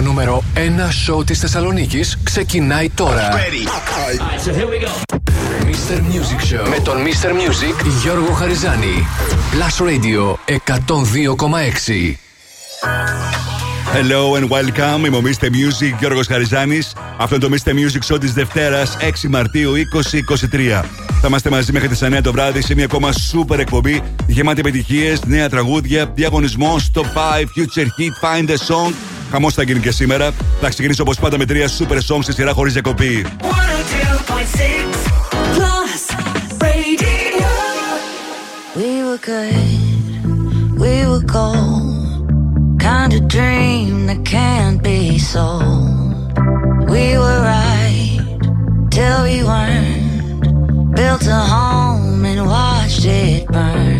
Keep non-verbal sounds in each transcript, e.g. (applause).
Το νούμερο 1 σοου της Θεσσαλονίκης ξεκινάει τώρα. Mr. Music Show με τον Mr. Music Γιώργο Χαριζάνη. Plus Radio 102,6. Hello and welcome. Είμαι ο Mr. Music Γιώργος Χαριζάνης. Αυτό είναι το Mr. Music Show της Δευτέρας 6 Μαρτίου 2023. Θα είμαστε μαζί μέχρι τις 9 το βράδυ σε μια ακόμα super εκπομπή γεμάτη επιτυχίες, νέα τραγούδια, διαγωνισμό, top 5, future hit, find a song. Χαμό θα γίνει και σήμερα. Θα ξεκινήσω όπω πάντα με τρία super songs στη σειρά χωρί διακοπή. We were good, we were gold. Kind of dream that can't be sold. We were right till we weren't. Built a home and watched it burn.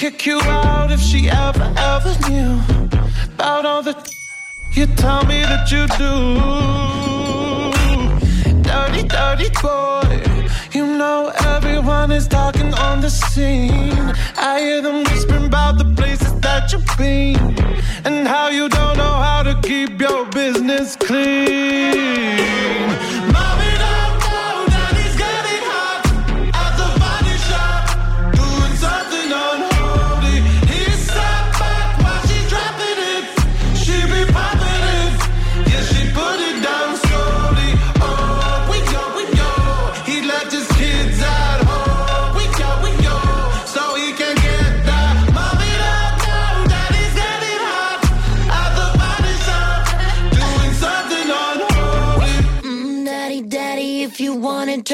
kick you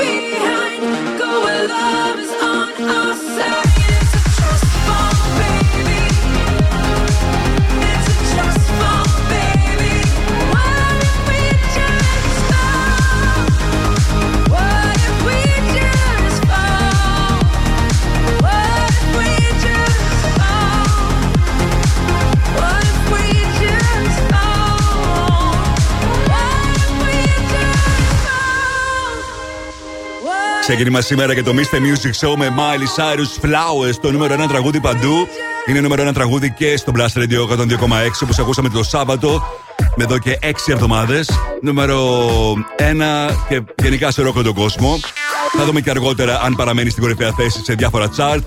behind. Go where love is on. Ξεκίνημα σήμερα και το Mr. Music Show με Miley Cyrus Flowers, το νούμερο 1 τραγούδι παντού. Είναι νούμερο 1 τραγούδι και στο Blast Radio 102,6 όπως ακούσαμε το Σάββατο. Με εδώ και 6 εβδομάδες. Νούμερο 1 και γενικά σε όλο τον κόσμο. Θα δούμε και αργότερα αν παραμένει στην κορυφαία θέση σε διάφορα chart.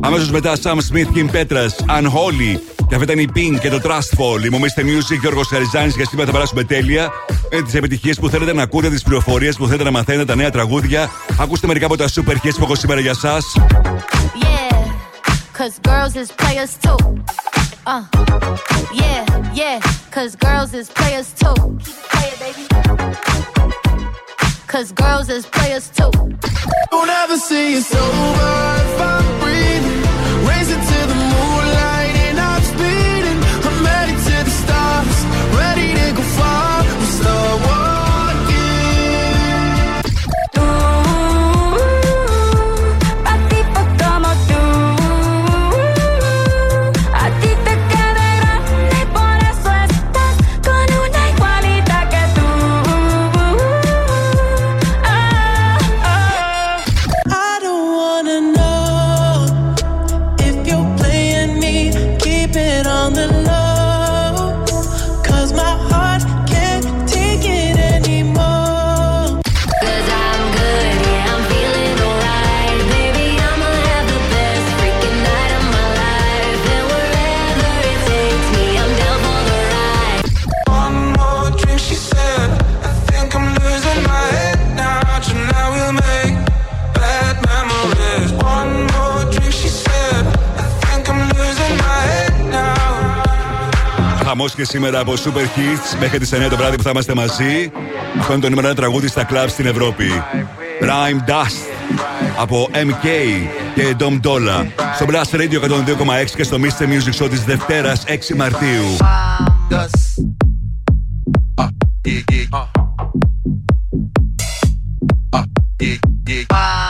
Αμέσως μετά Sam Smith, Kim Petras, Unholy. Και αυτή ήταν η Pink και το Trust Fall. Η Mr. Music, Γιώργος Χαριζάνη. Για σήμερα θα περάσουμε τέλεια. Με τις επιτυχίες που θέλετε να ακούτε, τις πληροφορίες που θέλετε να μαθαίνετε, τα νέα τραγούδια. Ακούστε μερικά από τα super hits που έχω σήμερα για εσά. Yeah, cause girls is players too. Uh, yeah, yeah, cause girls is players too. Keep it baby. Cause girls is players too. Don't ever see you sober if I'm breathing. Racing to Χαμό και σήμερα από Super Hits μέχρι τις 9 το βράδυ που θα είμαστε μαζί. Αυτό είναι το νούμερο 1 τραγούδι στα κλαμπ στην Ευρώπη. Prime Dust από MK και Dom Dolla. Στο Blast Radio 102,6 και στο Mr. Music Show της Δευτέρας 6 Μαρτίου. I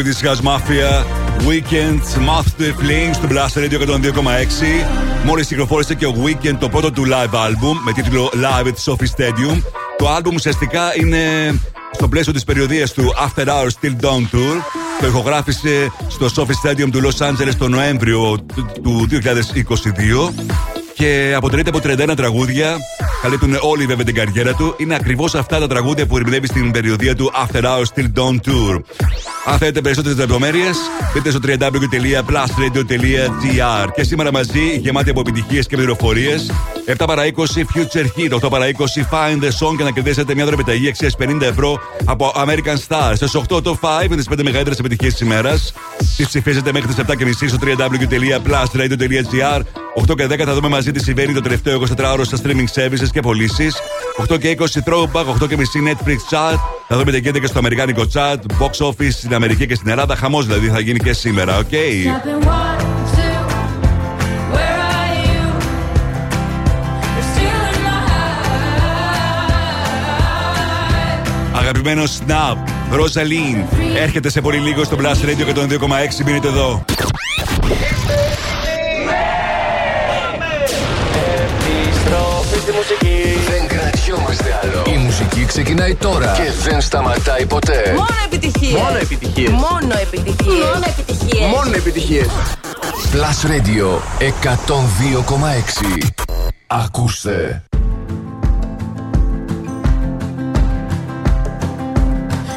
Swedish House Mafia Weekend Mouth to the Flames στο Blast Radio 102,6. Μόλις κυκλοφόρησε και ο Weekend το πρώτο του live album με τίτλο Live at Sophie Stadium. Το album ουσιαστικά είναι στο πλαίσιο της περιοδίας του After Hours Still Dawn Tour. Το ηχογράφησε στο Sophie Stadium του Los Angeles το Νοέμβριο του 2022 και αποτελείται από 31 τραγούδια. Καλύπτουν όλοι βέβαια την καριέρα του. Είναι ακριβώς αυτά τα τραγούδια που ερμηνεύει στην περιοδία του After Hours Still Dawn Tour. Αν θέλετε περισσότερες λεπτομέρειες, μπείτε στο www.plusradio.gr. Και σήμερα μαζί, γεμάτη από επιτυχίες και πληροφορίες. 7 παρα 20 Future Hit, 8 παρα 20 Find the Song και να κερδίσετε μια δωρεπιταγή αξία 50 ευρώ από American Stars. Στις 8 το 5 με τις 5 μεγαλύτερες επιτυχίες της ημέρας. Τις ψηφίζετε μέχρι τις 7.30 στο www.plusradio.gr. 8 και 10 θα δούμε μαζί τι συμβαίνει το τελευταίο 24ωρο στα streaming services και πωλήσεις. 8 και 20 Throwback, 8 και μισή Netflix Chat. Θα δούμε τι γίνεται και στο Αμερικάνικο Chat, Box Office στην Αμερική και στην Ελλάδα. Χαμός δηλαδή θα γίνει και σήμερα, οκ; Tapping one, two, where are you? You're still in my eyes. Αγαπημένο Snap, Ροζαλίν. Έρχεται σε πολύ λίγο στο Blast Radio και τον 2,6. Μείνετε εδώ. Επιστροφή στη μουσική. Δεν κρατιόμαστε άλλο. Η μουσική ξεκινάει τώρα και δεν σταματάει ποτέ. Μόνο επιτυχίες. Μόνο επιτυχίες. Μόνο επιτυχίες. Μόνο επιτυχίες. Μόνο επιτυχίες. Plus Radio 102,6. Ακούστε.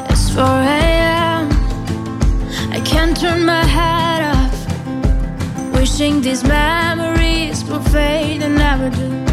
It's 4 a.m. I can't and turn my hat off. Wishing these memories will fade and never do.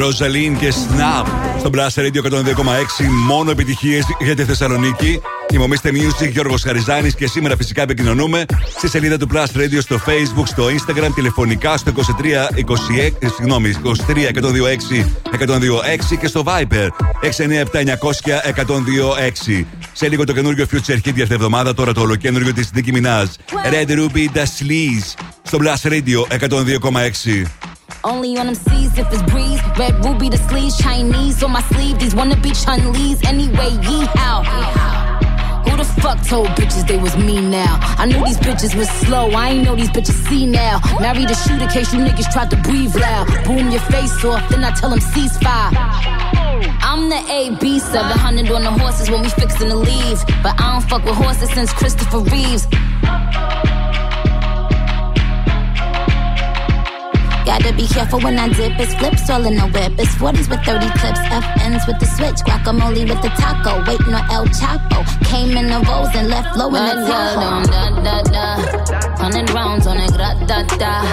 Ροζαλίν και Snap στο Blast Radio 102,6. Μόνο επιτυχίες για τη Θεσσαλονίκη. Είμαι ο Mr. Music Γιώργος Χαριζάνης και σήμερα φυσικά επικοινωνούμε στη σελίδα του Plus Radio στο Facebook, στο Instagram, τηλεφωνικά στο 23 26, ε, συγγνώμη, 23 126 126 και στο Viber 697 900 126. Σε λίγο το καινούργιο Future Hit για αυτή τη εβδομάδα, τώρα το ολοκένουργιο της Nicki Minaj. Red Ruby The Sleaze στο Blast Radio 102,6. Only on them seas if it's breeze. Red ruby, the sleeves, Chinese on my sleeve. These wanna be Chun Lee's anyway. Yee how? Who the fuck told bitches they was me now? I knew these bitches was slow. I ain't know these bitches see now. Married a shooter case you niggas tried to breathe loud. Boom your face off, then I tell them ceasefire. I'm the AB 700 on the horses when we fixin' to leave. But I don't fuck with horses since Christopher Reeves. Gotta be careful when I dip. It's flips all in the whip. It's 40s with 30 clips. FNs with the switch. Guacamole with the taco. Waiting on El Chapo. Came in the Rolls and left low in the Tahoe. Da, da, da. Hundred rounds on it. Gra, da, da.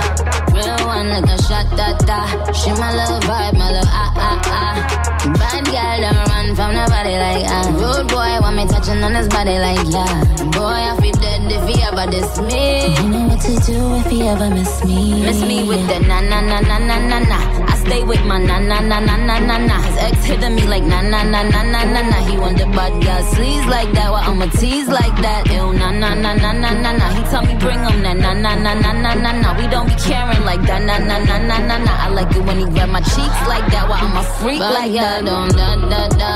Real one like a shot. Da, da. She my little vibe. My little ah, ah, ah. Bad girl don't run from nobody like ah. Rude boy want me touching on his body like yeah. Boy, I feel dead if he ever diss me. You know what to do if he ever miss me. Miss me with the na na na na na na na. I stay with my na na na na na na na. His ex hitting me like na na na na na na na. He the bad girl sleaze like that. Well, I'ma tease like that. Ew na na na na na na na. He tell me bring him na na na na na na na na. We don't be caring like that na na na na na na. I like it when he grab my cheeks like that. Well, I'm a freak like that. Don't da da da.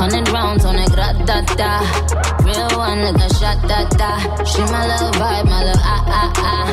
Hundred rounds on it, gra da da. Real one like a shot da da. She my little vibe, my little ah ah ah.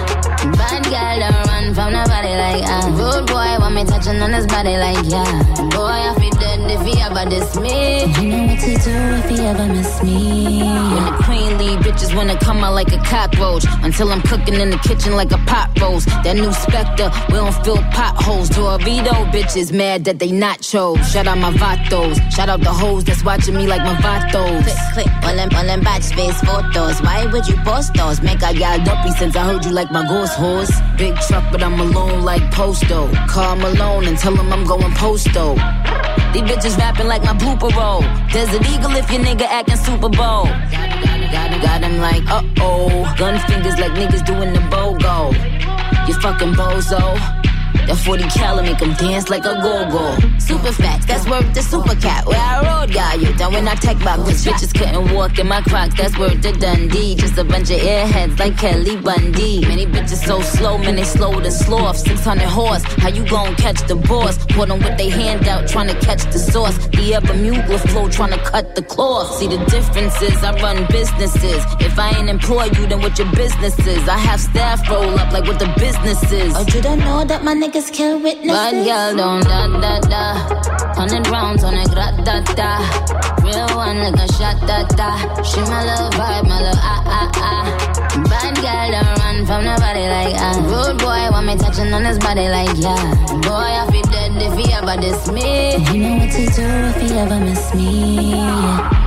Bad girl don't run from nobody like ah. Rude boy want me touching on his body like yeah. Boy I feel dead if he ever ever diss me. You know what to do if you ever miss me. When the queen leave, bitches wanna come out like a cockroach. Until I'm cooking in the kitchen like a pot roast. That new Spectre, we don't fill potholes. Dorito bitches mad that they not chose. Shout out my vatos. Shout out the hoes that's watching me like my vatos. Click, click, all them, all them batch face photos. Why would you post those? Make I got dumpy since I heard you like my ghost horse. Big truck, but I'm alone like Posto. Call Malone and tell him I'm going posto. These bitches rapping like my blooper roll. Desert Eagle if your nigga acting Super Bowl. Got, got him like, uh oh. Gun fingers like niggas doing the BOGO. You fucking bozo. That 40 cal make him dance like a go-go. Super fat, that's worth the super cat. Where I rode, got you. Down when I tech box, bitch, bitches couldn't walk in my crocs. That's worth the Dundee. Just a bunch of airheads like Kelly Bundy. Many bitches so slow, man, they slow to sloth. 600 horse, how you gon' catch the boss? Put them with they hand out, trying to catch the sauce. The mute with flow, trying to cut the cloth. See the differences, I run businesses. If I ain't employ you, then what your business is? I have staff roll up like what the business is. Oh, you don't know that my niggas kill witnesses? Bad girl don't da da da. Hundred rounds on a grat da da. Real one like a shot da da. She my little vibe, my little ah ah ah. Bad girl don't run from nobody like ah. Rude boy want me touching on his body like yeah. Boy I feel dead if he ever diss me. You know what to do if he ever miss me. Yeah.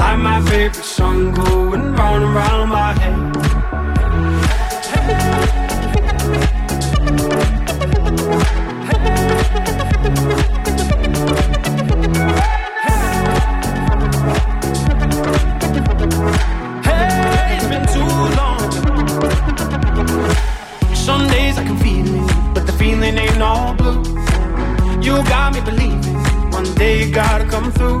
Like my favorite song going round and round my head. Hey, it's been too long. Some days I can feel it, but the feeling ain't all blue. You got me believing one day you gotta come through.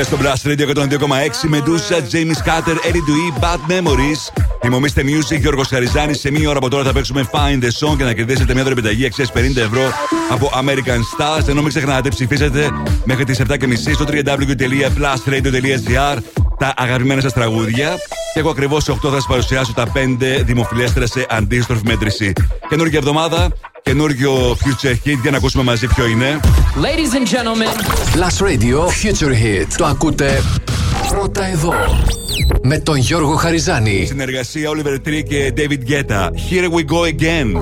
επιτυχία στο Blast Radio 102,6 με ντουσα James Carter, Eddie Dewey, Bad Memories. Θυμομίστε Music, Γιώργος Χαριζάνη. Σε μία ώρα από τώρα θα παίξουμε Find the Song και να κερδίσετε μια δωρεπιταγή αξίας 50 ευρώ από American Stars. Ενώ μην ξεχνάτε, ψηφίσετε μέχρι τις 7.30 στο www.blastradio.gr τα αγαπημένα σας τραγούδια. Και εγώ ακριβώς σε 8 θα σας παρουσιάσω τα 5 δημοφιλέστερα σε αντίστροφη μέτρηση. Καινούργια εβδομάδα, καινούργιο Future Hit για να ακούσουμε μαζί ποιο είναι. Ladies and gentlemen. Last Radio Future Hit. Το ακούτε πρώτα εδώ. Με τον Γιώργο Χαριζάνη. Συνεργασία Oliver Tree και David Guetta. Here we go again.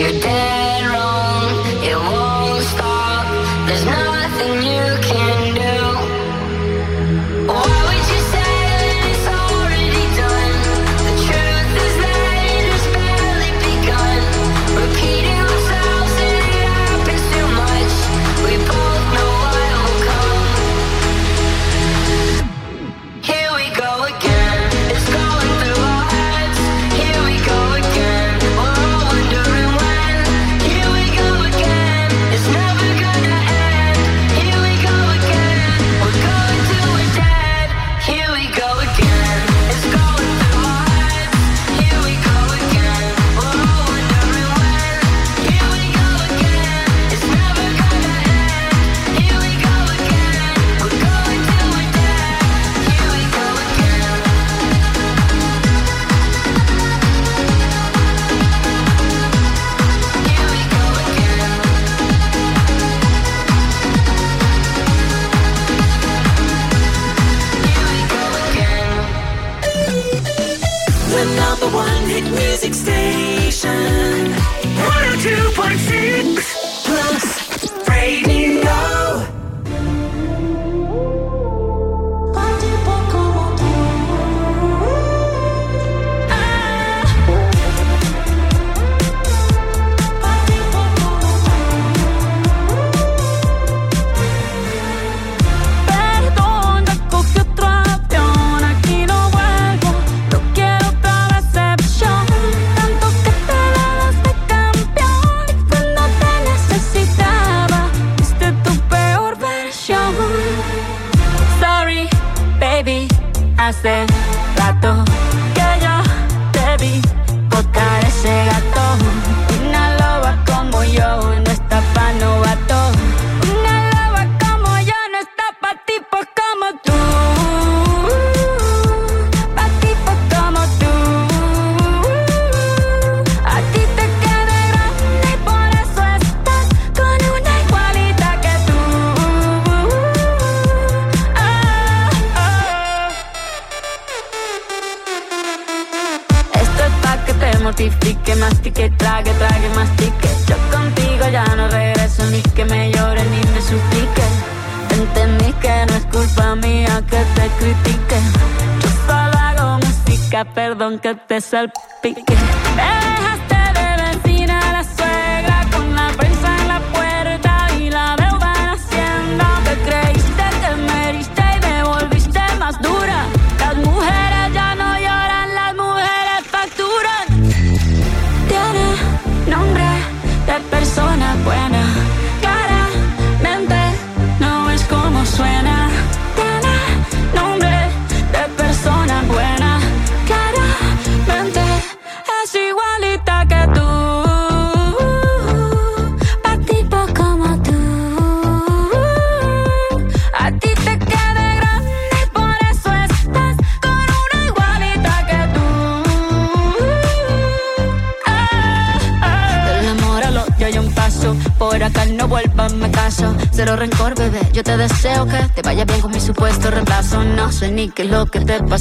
You're dead.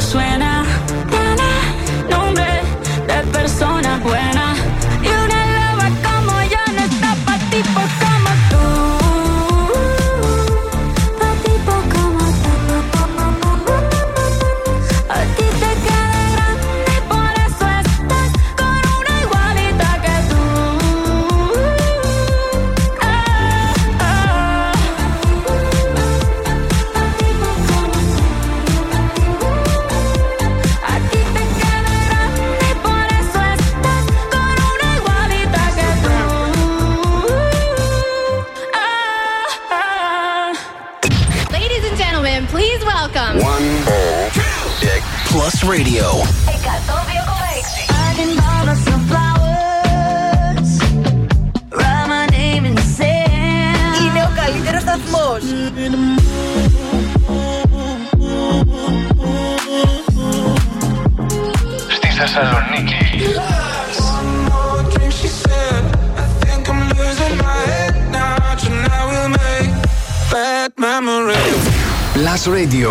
suena, nombre de persona buena. Plus Radio. 102,6. Είναι ο καλύτερος σταθμός. Στη Θεσσαλονίκη. Plus Radio.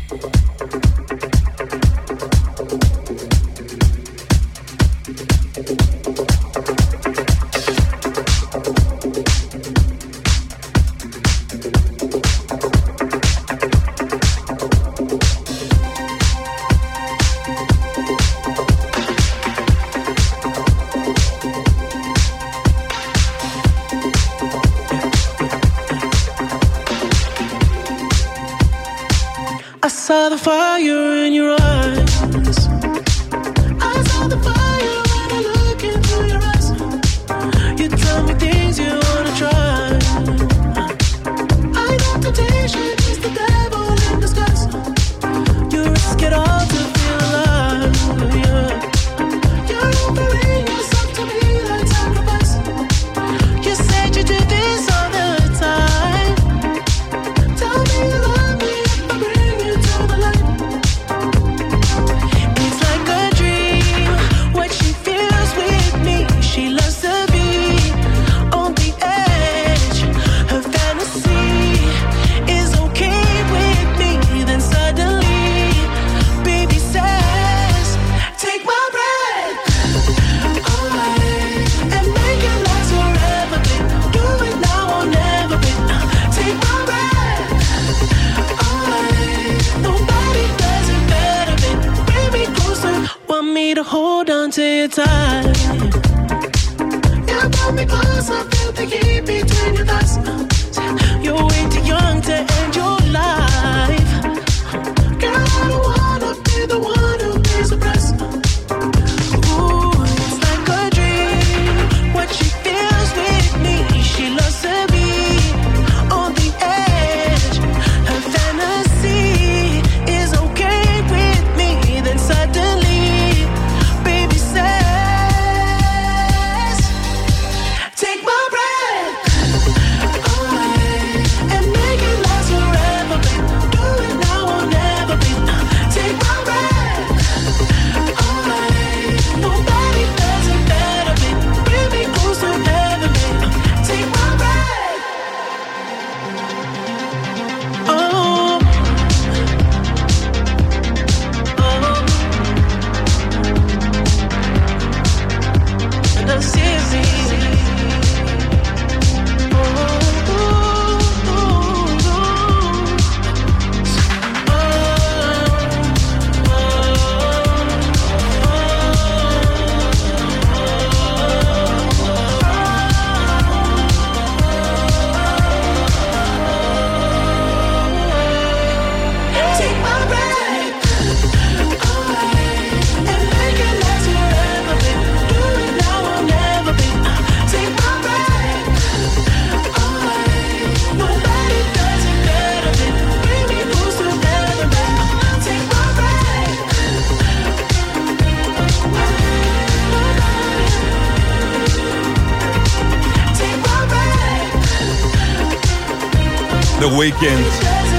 Weekend.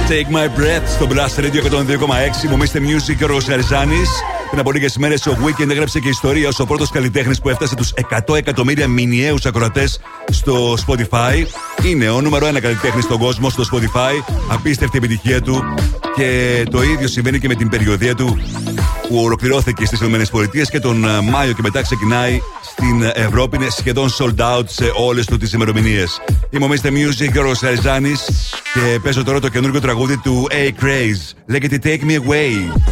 Take my breath στο Blast Radio 102,6. Μου είστε Music ο Ροσαριζάνη. Πριν από λίγες μέρες ο Weekend έγραψε και ιστορία ως ο πρώτος καλλιτέχνης που έφτασε τους 100 εκατομμύρια μηνιαίους ακροατές στο Spotify. Είναι ο νούμερο ένα καλλιτέχνης στον κόσμο στο Spotify. Απίστευτη επιτυχία του. Και το ίδιο συμβαίνει και με την περιοδία του που ολοκληρώθηκε στις ΗΠΑ και τον ε, Μάιο και μετά ξεκινάει στην Ευρώπη. Είναι σχεδόν sold out σε όλες του τις ημερομηνίες. Είμαι ο Mr. Music, ο Ροσαριζάνη και παίζω τώρα το καινούργιο τραγούδι του A Craze. Λέγεται Take Me Away.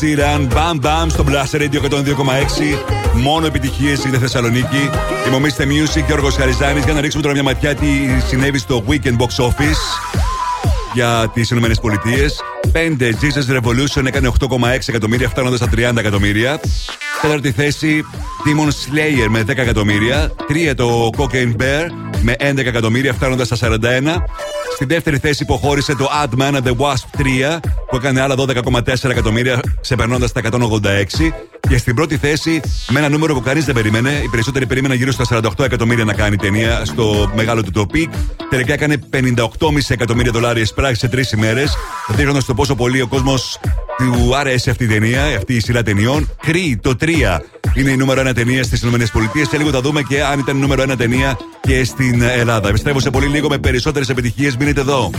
Sheeran. Bam Bam στο Blast Radio 102,6. Μόνο επιτυχίες είναι Θεσσαλονίκη. Είμαι ο Mr. Music και ο Χαριζάνης για να ρίξουμε τώρα μια ματιά τι συνέβη στο Weekend Box Office για τις Ηνωμένες Πολιτείες. 5 Jesus Revolution έκανε 8,6 εκατομμύρια, φτάνοντας στα 30 εκατομμύρια. Τέταρτη θέση Demon Slayer με 10 εκατομμύρια. Τρία το Cocaine Bear με 11 εκατομμύρια, φτάνοντας στα 41. Στη δεύτερη θέση υποχώρησε το Ant-Man and the Wasp 3 που έκανε άλλα 12,4 εκατομμύρια ξεπερνώντας τα 186. Και στην πρώτη θέση με ένα νούμερο που κανείς δεν περίμενε. Οι περισσότεροι περίμεναν γύρω στα 48 εκατομμύρια να κάνει η ταινία στο μεγάλο του το peak. Τελικά έκανε 58,5 εκατομμύρια δολάρια πράξη σε τρεις ημέρες. Δείχνοντα το πόσο πολύ ο κόσμος του άρεσε αυτή η ταινία, αυτή η σειρά ταινιών. Κρee το 3 είναι η νούμερο 1 ταινία στις ΗΠΑ. Σε λίγο θα δούμε και αν ήταν η νούμερο 1 ταινία και στην Ελλάδα. Επιστρέφω σε πολύ λίγο με περισσότερες επιτυχίες. Μείνετε εδώ.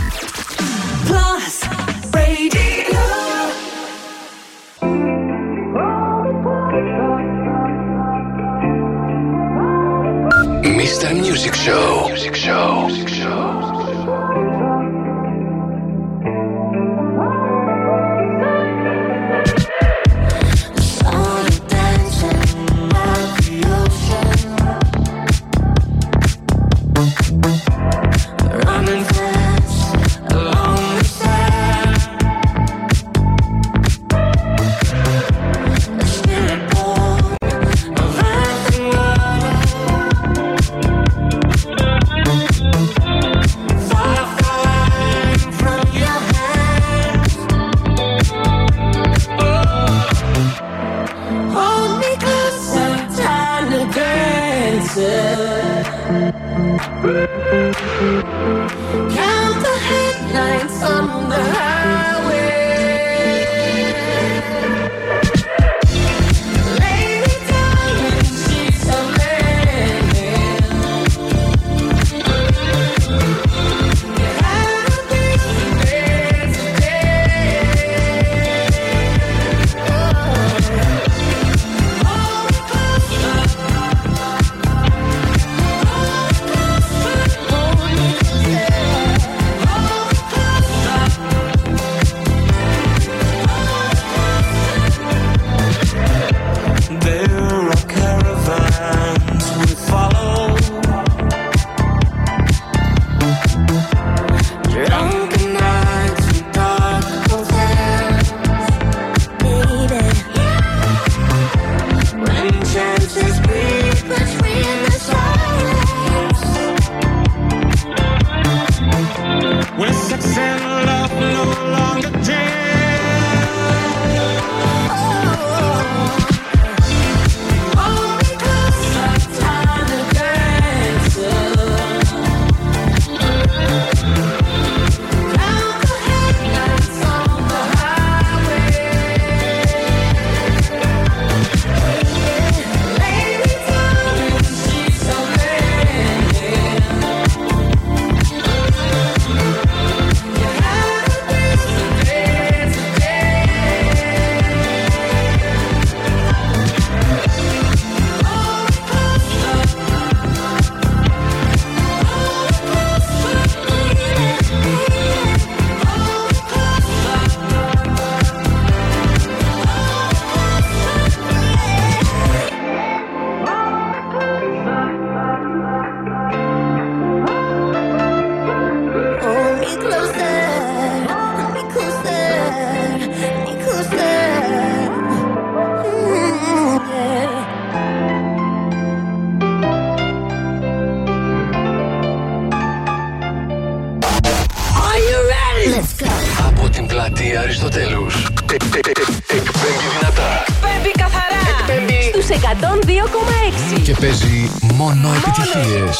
Και παίζει μόνο επιτυχίες.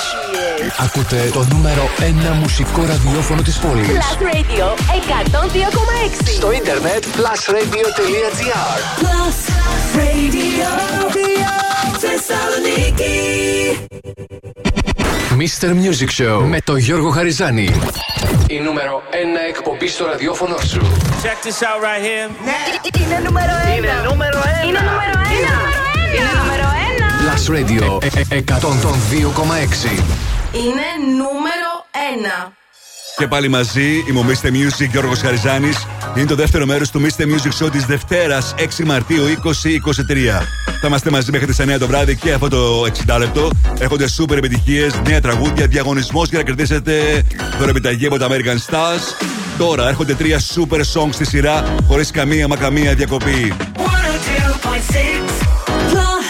Ακούτε το νούμερο 1 μουσικό ραδιόφωνο της πόλης. Plus Radio 102,6. Στο ίντερνετ plusradio.gr Plus Radio. Θεσσαλονίκη. Mr. Music Show με τον Γιώργο Χαριζάνη. Η νούμερο 1 εκπομπή στο ραδιόφωνο σου. Check this out right here. Είναι νούμερο 1. Είναι νούμερο 1. Είναι νούμερο 1. Είναι νούμερο 1. Plus Radio ε- ε- 102,6. Είναι νούμερο 1. Και πάλι μαζί, είμαι ο Mr. Music Γιώργος Χαριζάνης. Είναι το δεύτερο μέρος του Mr. Music Show της Δευτέρας 6 Μαρτίου 2023. Θα είμαστε μαζί μέχρι τις 9 το βράδυ και αυτό το 60 λεπτό. Έχονται σούπερ επιτυχίες, νέα τραγούδια, διαγωνισμός για να κερδίσετε δωρεπιταγή από τα American Stars. Τώρα έρχονται τρία super songs στη σειρά, χωρίς καμία μα καμία διακοπή. 102.6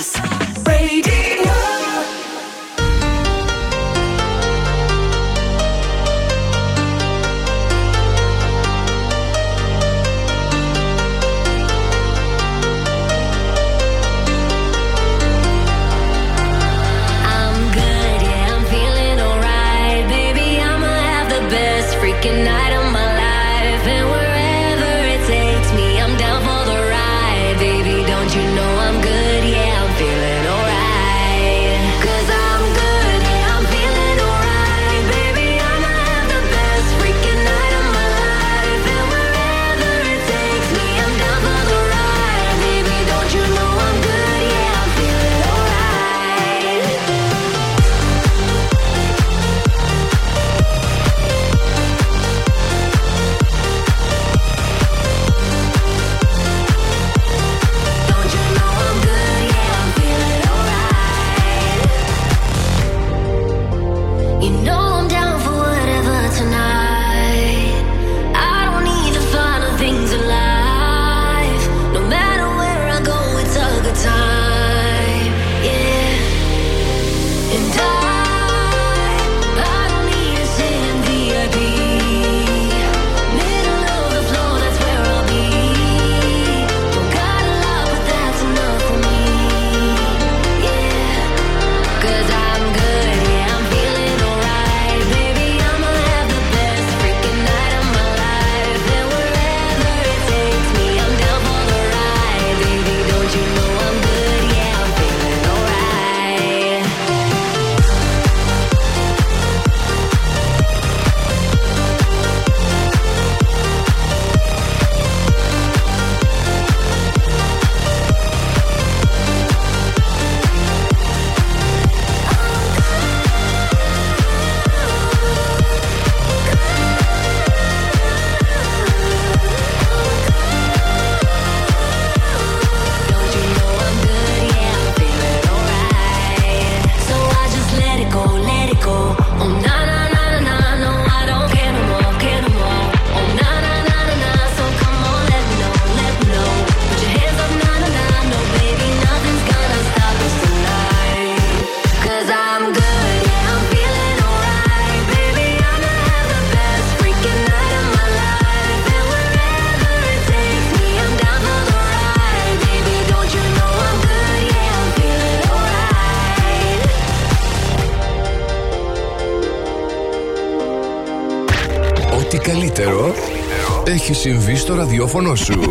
Έχει συμβεί στο ραδιόφωνο σου.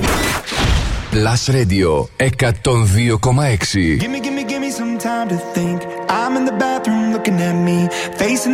Πλάσιο και μυ, γίμη, γίμη, γίμη. Στον τζάμπινγκ. Στον σεβασμό για μιμί. Φύση,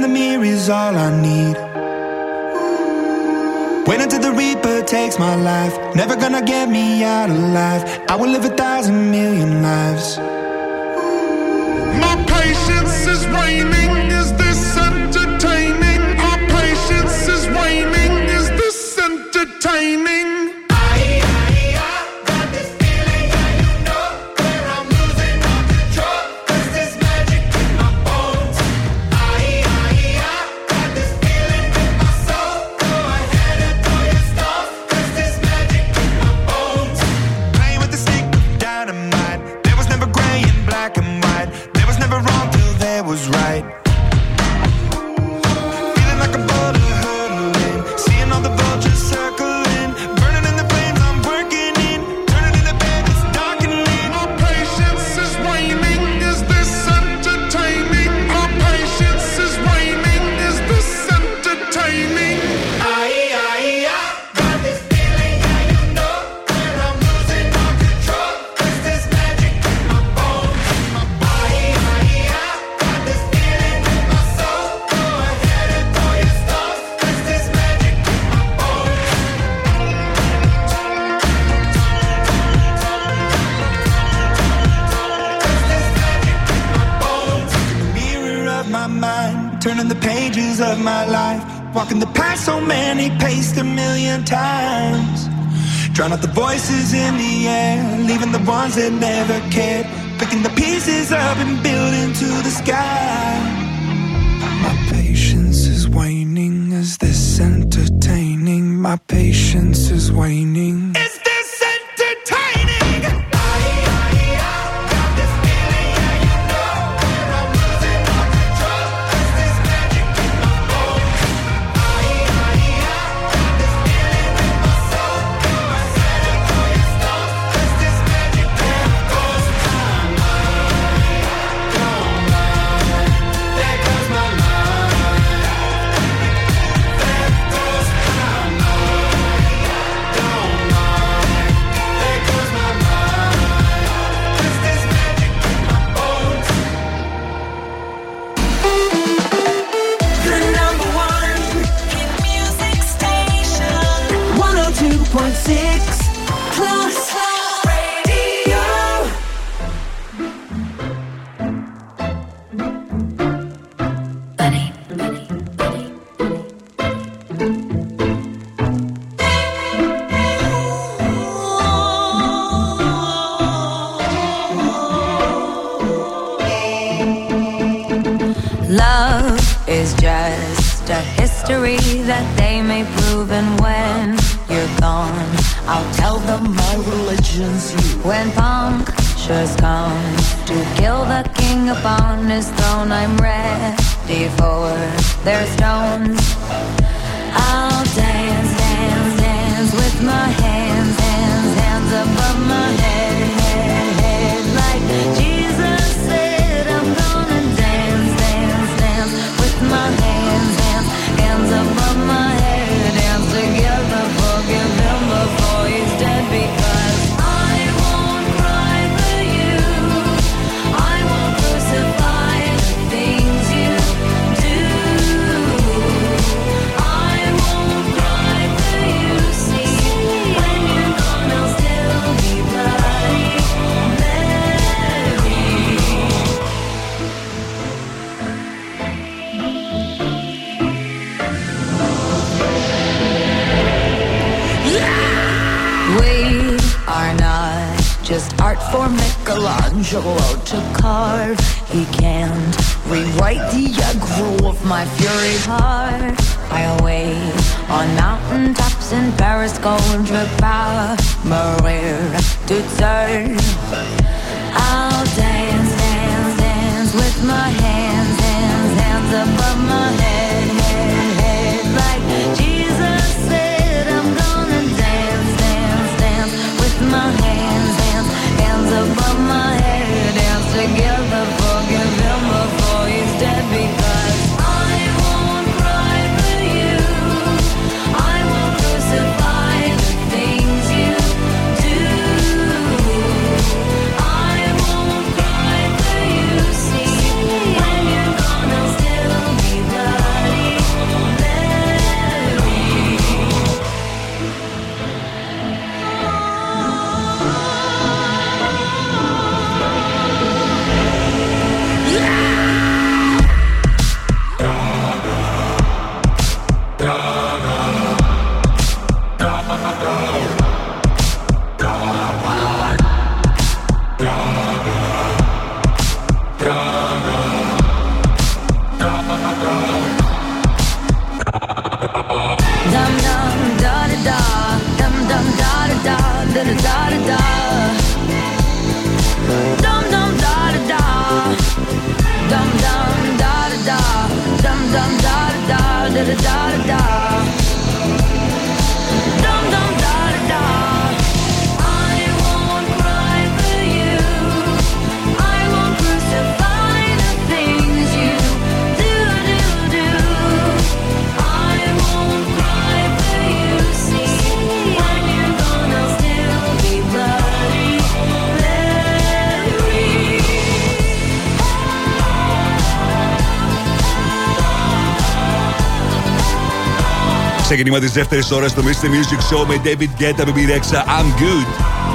Ξεκίνημα της δεύτερης ώρας στο Mr. Music Show με David Guetta, Baby Rexha, I'm Good.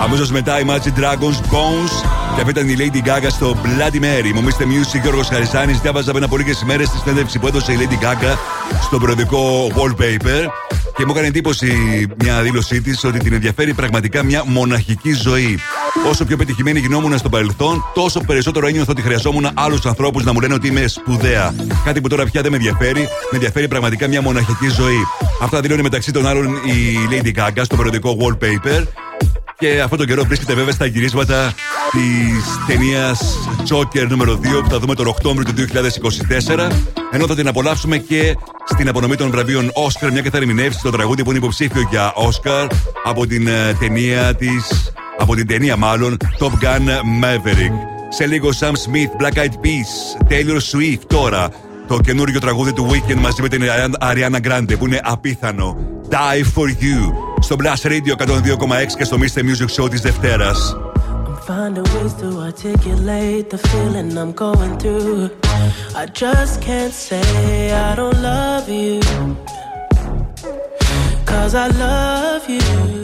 Αμέσως μετά η Magic Dragons Bones και αυτή ήταν η Lady Gaga στο Bloody Mary. Μου Mr. Music Γιώργος Χαριζάνη. Διάβαζα πριν από λίγε ημέρε τη συνέντευξη που έδωσε η Lady Gaga στο προοδικό Wallpaper και μου έκανε εντύπωση μια δήλωσή της ότι την ενδιαφέρει πραγματικά μια μοναχική ζωή. Όσο πιο πετυχημένη γινόμουν στο παρελθόν, τόσο περισσότερο ένιωθω ότι χρειαζόμουν άλλους ανθρώπους να μου λένε ότι είμαι σπουδαία. Κάτι που τώρα πια δεν με ενδιαφέρει. Με ενδιαφέρει πραγματικά μια μοναχική ζωή. Αυτά δηλώνει μεταξύ των άλλων η Lady Gaga στο περιοδικό Wallpaper. Και αυτόν τον καιρό βρίσκεται βέβαια στα γυρίσματα της ταινίας Joker νούμερο 2 που θα δούμε τον Οκτώβριο του 2024. Ενώ θα την απολαύσουμε και στην απονομή των βραβείων Oscar, μια και θα ερμηνεύσει το τραγούδι που είναι υποψήφιο για Oscar από την ε, ταινία της. Από την ταινία μάλλον Top Gun Maverick. Σε λίγο Sam Smith, Black Eyed Peas, Taylor Swift τώρα. Το καινούριο τραγούδι του Weekend μαζί με την Ariana Grande που είναι απίθανο. Die for you. Στο Blast Radio 102,6 και στο Mr. Music Show της Δευτέρας. Finding ways to articulate the feeling I'm going through. I just can't say I don't love you. Cause I love you.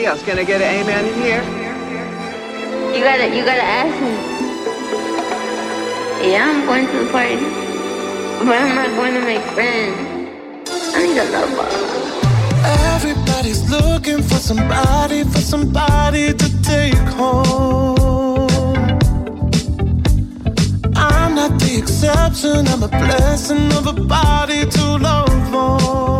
somebody else? Can I get an amen in here? You gotta, you gotta ask me. Yeah, I'm going to the party, but I'm not going to make friends. I need a lover. Everybody's looking for somebody, for somebody to take home. I'm not the exception, I'm a blessing of a body to love on.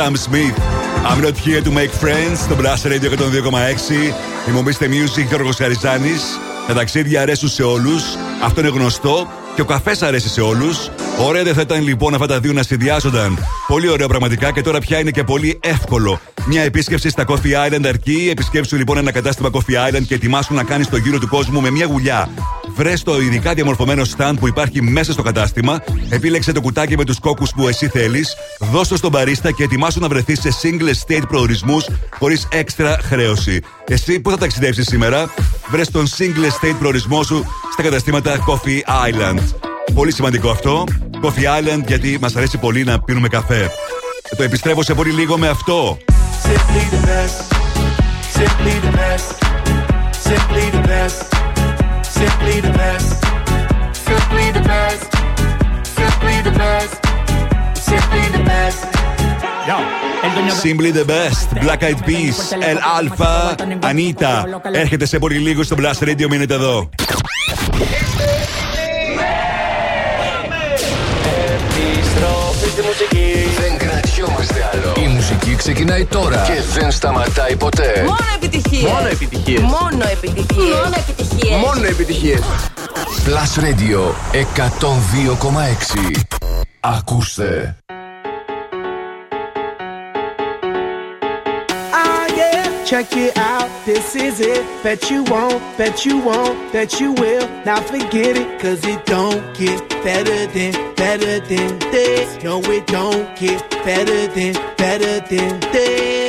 Sam Smith. I'm not here to make friends. Στο Blast Radio 102,6. Ημομίστε Music Γιώργος Χαριζάνης. Τα ταξίδια αρέσουν σε όλους. Αυτό είναι γνωστό. Και ο καφές αρέσει σε όλους. Ωραία δεν θα ήταν λοιπόν αυτά τα δύο να συνδυάζονταν. Πολύ ωραίο πραγματικά και τώρα πια είναι και πολύ εύκολο. Μια επίσκεψη στα Coffee Island αρκεί. Επισκέψου λοιπόν ένα κατάστημα Coffee Island και ετοιμάσου να κάνεις το γύρο του κόσμου με μια γουλιά. Βρες το ειδικά διαμορφωμένο stand που υπάρχει μέσα στο κατάστημα. Επίλεξε το κουτάκι με τους κόκκους που εσύ θέλεις. Δώσ' το στον μπαρίστα και ετοιμάσου να βρεθείς σε single state προορισμούς χωρίς έξτρα χρέωση. Εσύ που θα ταξιδέψεις σήμερα, βρες τον single state προορισμό σου στα καταστήματα Coffee Island. Πολύ σημαντικό αυτό. Coffee Island γιατί μας αρέσει πολύ να πίνουμε καφέ. Το επιστρέφω σε πολύ λίγο με αυτό. Simply the best. Simply the best. Simply the best. Simply the best. Simply the best. Simply the best. Simply the best. Simply the best. Black Eyed Peas. El Alpha. Anita. Έρχεται σε πολύ λίγο στο Blast Radio. Μείνετε εδώ. Επιστροφή στη μουσική. Δεν κρατιόμαστε άλλο. Η μουσική ξεκινάει τώρα και δεν σταματάει ποτέ. Μόνο επιτυχίες. Μόνο επιτυχίες. Μόνο επιτυχίες. Μόνο επιτυχίες. Μόνο επιτυχίες. Plus Radio 102,6. Ακούστε. Ah, yeah, check it out. This is it. Bet you won't, bet you won't, bet you will. Now forget it, cause it don't get better than, better than this. No, it don't get better than, better than this.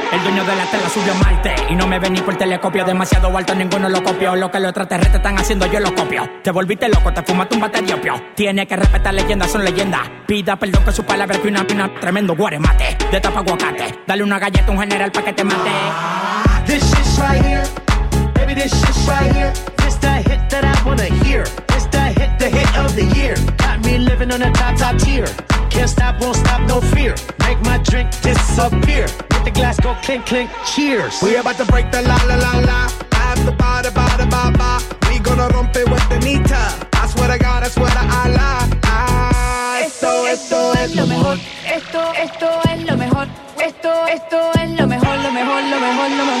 el dueño de la tela subió a Marte y no me ven ni por telescopio. Demasiado alto, ninguno lo copió. Lo que los extraterrestres están haciendo, yo lo copio. Te volviste loco, te fumaste un bate de opio. Tiene que respetar leyendas, son leyendas. Pida perdón que su palabra que una pina tremendo guaremate. De tapa aguacate. Dale una galleta a un general pa' que te mate. This shit's right here. Baby, this shit's right here. This hit that I wanna hear. This the hit, of the year. Got me living on a top, top tier. Can't stop, won't stop, no fear. Make my drink disappear. Let the glass go clink, clink, cheers. We about to break the la la la la. After ba da ba da ba ba. We gonna rompe with the nita. I swear to God, I swear to Allah. Ah, esto, esto es lo mejor. Esto, esto es lo mejor. Esto, esto es lo mejor, lo mejor, lo mejor, lo mejor.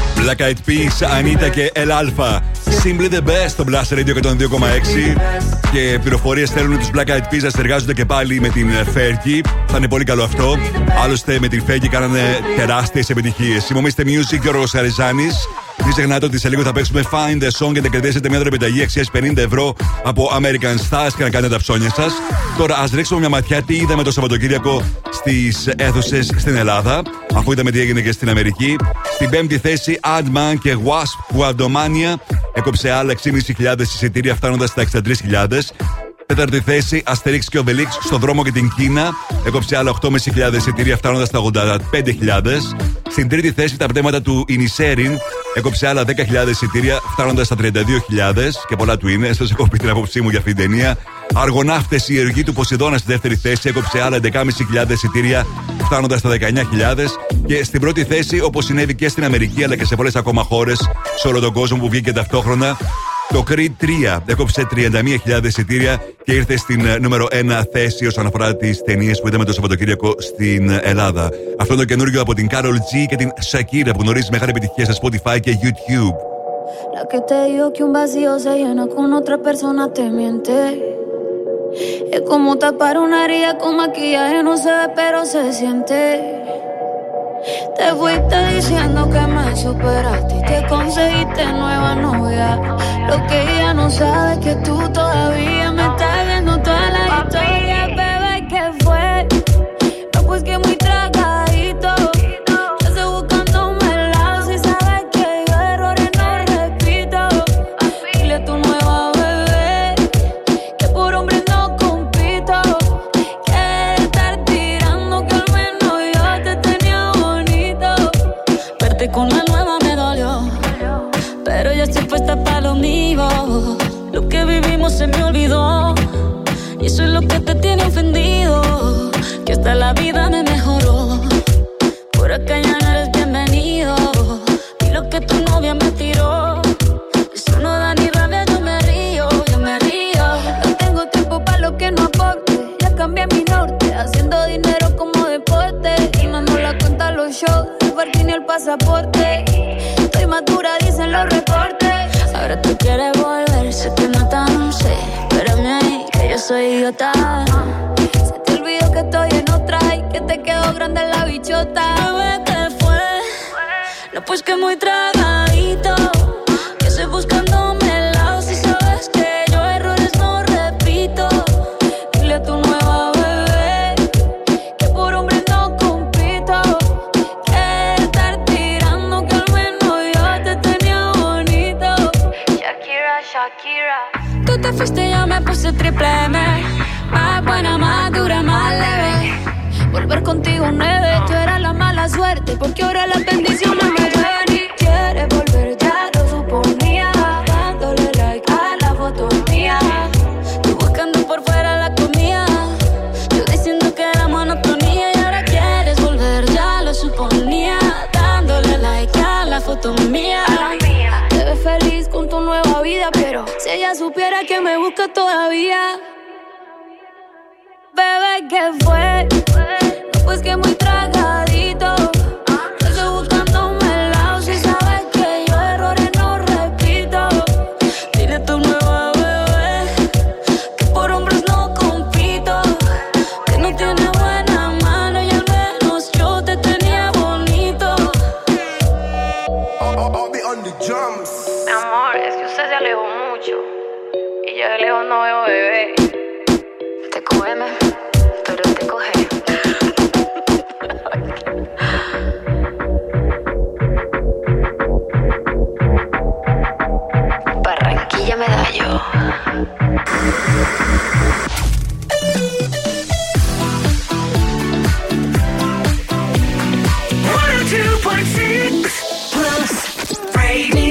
Black Eyed Peas, Anita και El Alpha. Simply the best στο Blast Radio 102,6. Και πληροφορίες στέλνουν τους Black Eyed Peas να συνεργάζονται και πάλι με την Fergie. Θα είναι πολύ καλό αυτό. Άλλωστε με την Fergie κάνανε τεράστιες επιτυχίες. Συμμομίστε Music και ο Ρογοσαριζάνη. Μην ξεχνάτε ότι σε λίγο θα παίξουμε Find the Song και να κερδίσετε μια δωρεπιταγή αξίας 50 ευρώ από American Stars και να κάνετε τα ψώνια σας. Τώρα ας ρίξουμε μια ματιά τι είδαμε το Σαββατοκύριακο στις αίθουσες στην Ελλάδα, αφού είδαμε τι έγινε και στην Αμερική. Στην πέμπτη θέση, Adman και Wasp Guardomania έκοψε άλλα 6.500 εισιτήρια φτάνοντας στα 63.000. Τέταρτη θέση, Asterix και Obelix στο δρόμο και την Κίνα. Έκοψε άλλα 8.500 εισιτήρια φτάνοντας στα 85.000. Στην τρίτη θέση, τα πτέματα του Ινισέριν έκοψε άλλα 10.000 εισιτήρια φτάνοντας στα 32.000. Και πολλά του είναι. Σας έχω πει την άποψή μου για αυτήν την ταινία. Αργοναύτες, η εργή του Ποσειδώνα στη δεύτερη θέση έκοψε άλλα 11.500 εισιτήρια φτάνοντας στα 19.000. Και στην πρώτη θέση, όπως συνέβη και στην Αμερική αλλά και σε πολλές ακόμα χώρες σε όλο τον κόσμο που βγήκε ταυτόχρονα, το Creed 3 έκοψε 31.000 εισιτήρια και ήρθε στην ε, νούμερο 1 θέση όσον αφορά τις tαινίε που είδαμε το Σαββατοκύριακο στην Ελλάδα. Αυτό είναι το καινούργιο από την Carol G και την Shakira που γνωρίζει μεγάλη επιτυχία σε Spotify και YouTube. La que te dijo que un vacío se llena con otra persona te miente. Es como tapar una herida con maquillaje, no se ve, pero se siente. Te fuiste diciendo que me superaste y que conseguiste nueva novia. Lo que ella no sabe es que tú todavía me estás hasta la vida me mejoró. Por acá ya no eres bienvenido. Y lo que tu novia me tiró. Eso no da ni rabia, yo me río, yo me río. No tengo tiempo para lo que no aporte. Ya cambié mi norte, haciendo dinero como deporte. Y no la cuenta los shows, el parking y el pasaporte. Estoy madura, dicen los reportes. Ahora tú quieres volver, sé que no tan sé. Espérame ahí, que yo soy idiota. Quedó grande la bichota. Bebé, ¿qué fue? No, pues que muy tragadito. Que estoy buscándome el lado si sabes que yo errores no repito. Dile a tu nueva bebé que por hombre no compito. Que estar tirando que al menos yo te tenía bonito. Shakira, Shakira. Tú te fuiste, yo me puse triple M. Volver contigo nueve, tú eras la mala suerte. Porque ahora las bendiciones me llueven y quieres volver, ya lo suponía. Dándole like a la foto mía. Tú buscando por fuera la comida. Yo diciendo que era monotonía y ahora quieres volver, ya lo suponía. Dándole like a la foto mía. Te ves feliz con tu nueva vida, pero si ella supiera que me busca todavía. Bebé, ¿qué fue? Pues que muy tragadito. Medallo. Plus radio.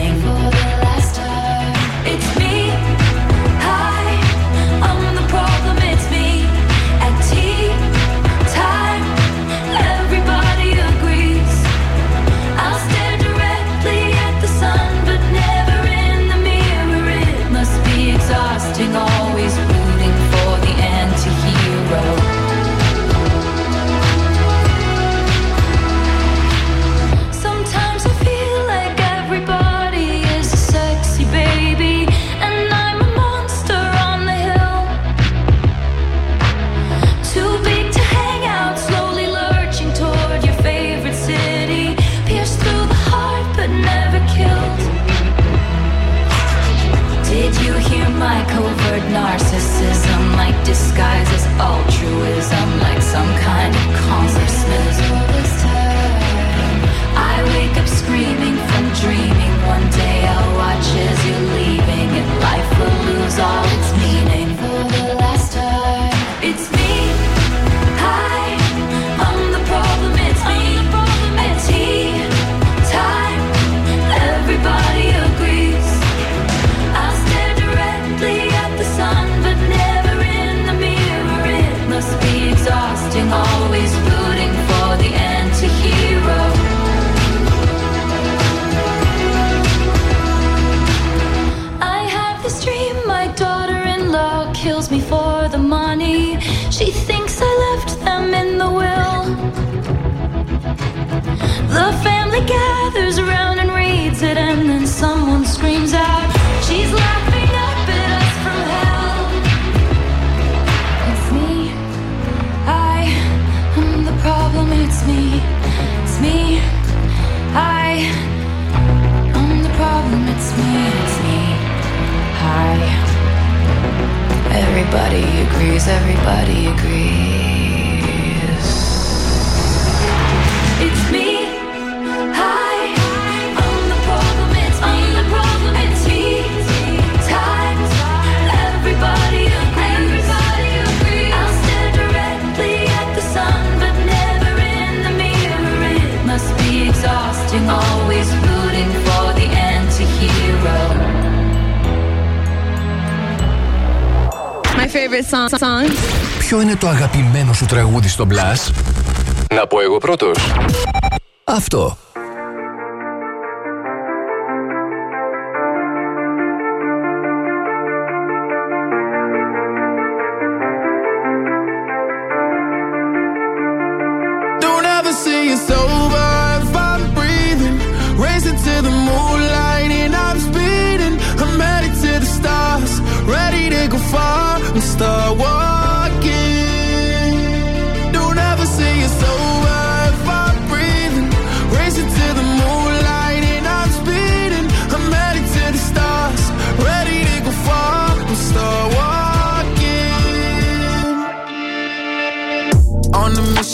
Το αγαπημένο σου τραγούδι στο Blast? Να πω εγώ πρώτος. Αυτό. Don't ever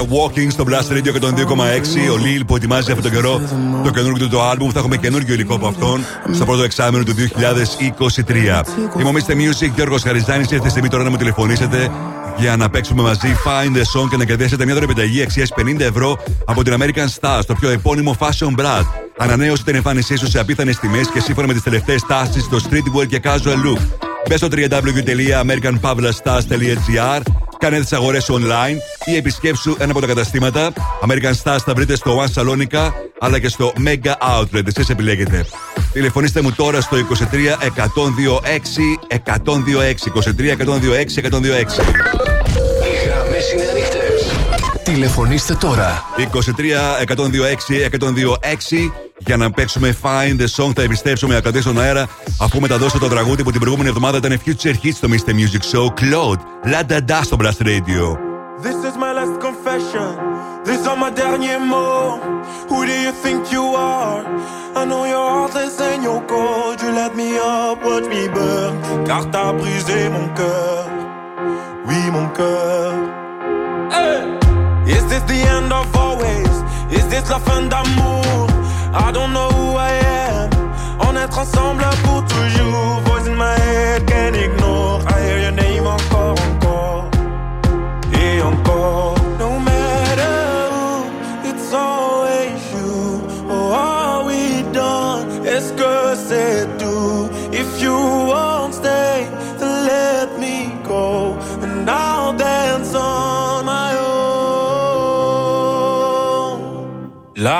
Star Walking στο Blast Radio 102,6. Ο Λίλ που ετοιμάζει αυτόν τον καιρό το καινούργιο του το album. Θα έχουμε καινούργιο υλικό από αυτόν στο πρώτο εξάμεινο του 2023. Είμαι ο Mr. Music, Γιώργος Χαριζάνης. Ήρθε η στιγμή τώρα να μου τηλεφωνήσετε για να παίξουμε μαζί Find the Song και να κερδίσετε μια δωρεπιταγή αξίας 50 ευρώ από την American Stars, το πιο επώνυμο fashion brand. Ανανέωσε την εμφάνισή σου σε απίθανες τιμές και σύμφωνα με τις τελευταίες τάσεις στο streetwear και casual look. Μπες στο www.americanpavlastars.gr Κάνε τις αγορές online ή επισκέψου ένα από τα καταστήματα. American Stars θα βρείτε στο One Salonica αλλά και στο Mega Outlet. Εσείς επιλέγετε. Τηλεφωνήστε μου τώρα στο 23 126 126 23 126 126. Οι γραμμές είναι ανοιχτές. Τηλεφωνήστε τώρα. 23 126 126 για να παίξουμε Find the Song. Θα επιστρέψουμε ακαδέ στον αέρα αφού μεταδώσω το τραγούδι που την προηγούμενη εβδομάδα ήταν Future Hits στο Mr. Music Show. Claude, La Da Da στο Blast Radio. This is my last confession. These are my derniers mots. Who do you think you are? I know your heart is in your cold. You let me up, watch me burn. Car t'as brisé mon cœur. Oui, mon cœur. Hey! Is this the end of always? Is this la fin d'amour? I don't know who I am. On est ensemble pour toujours. Voice in my head, can't ignore.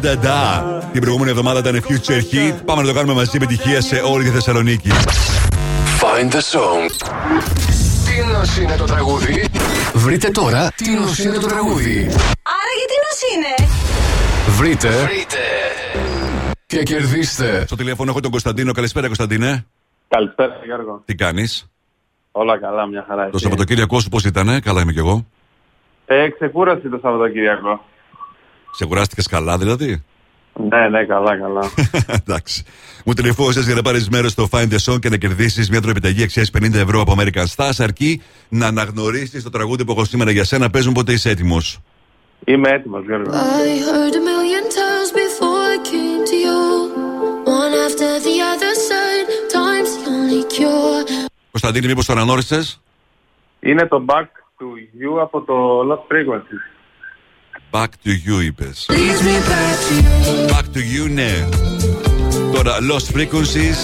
και La Da Da. Την προηγούμενη εβδομάδα ήταν Future Hit. Πάμε να το κάνουμε μαζί επιτυχία σε όλη τη Θεσσαλονίκη. Find the song. Τι νος είναι το τραγούδι; Βρείτε τώρα τι νος είναι το τραγούδι; Άρα γιατί νος είναι; Βρείτε. Βρείτε. Και κερδίστε. Στο τηλέφωνο έχω τον Κωνσταντίνο. Καλησπέρα, Κωνσταντίνε. Καλησπέρα, Γιώργο. Τι κάνεις; Όλα καλά, μια χαρά. Το εσύ. Σαββατοκύριακό σου πώς ήταν, καλά είμαι κι εγώ. Ε, ξεκούρασε το Σαββατοκύριακο. Σε κουράστηκες καλά, δηλαδή; Ναι, ναι, καλά, καλά. (laughs) Εντάξει. Μου τηλεφώνησε για να πάρεις μέρος στο Find the Song και να κερδίσεις μια τροπιταγή αξίας 50 ευρώ από American Stars, αρκεί να αναγνωρίσεις το τραγούδι που έχω σήμερα για σένα. Παίζουν πότε είσαι έτοιμος. Είμαι έτοιμος, Γιώργο. I heard a million times before I came to you. One after the other said, time's the only cure. Κωνσταντίνη, μήπως το αναγνώρισες; Είναι το Back to You από το Lost Frequencies. Back to you, είπες. Leads me back to you. Back to you, ναι. Τώρα, Lost Frequencies.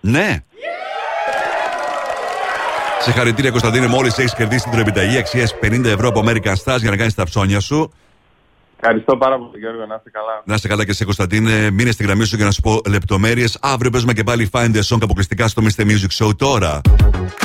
Ναι. Σε χαρητήρια Κωνσταντίνε, μόλις έχεις κερδίσει την τροπιταγή αξίας 50 ευρώ από American Stars για να κάνεις τα ψώνια σου. Ευχαριστώ πάρα πολύ, Γιώργο, να είστε καλά. Να είστε καλά και σε Κωνσταντίνε, μείνε στη γραμμή σου για να σου πω λεπτομέρειες. Αύριο παίζουμε και πάλι Find the Song αποκλειστικά στο Mr. Music Show τώρα.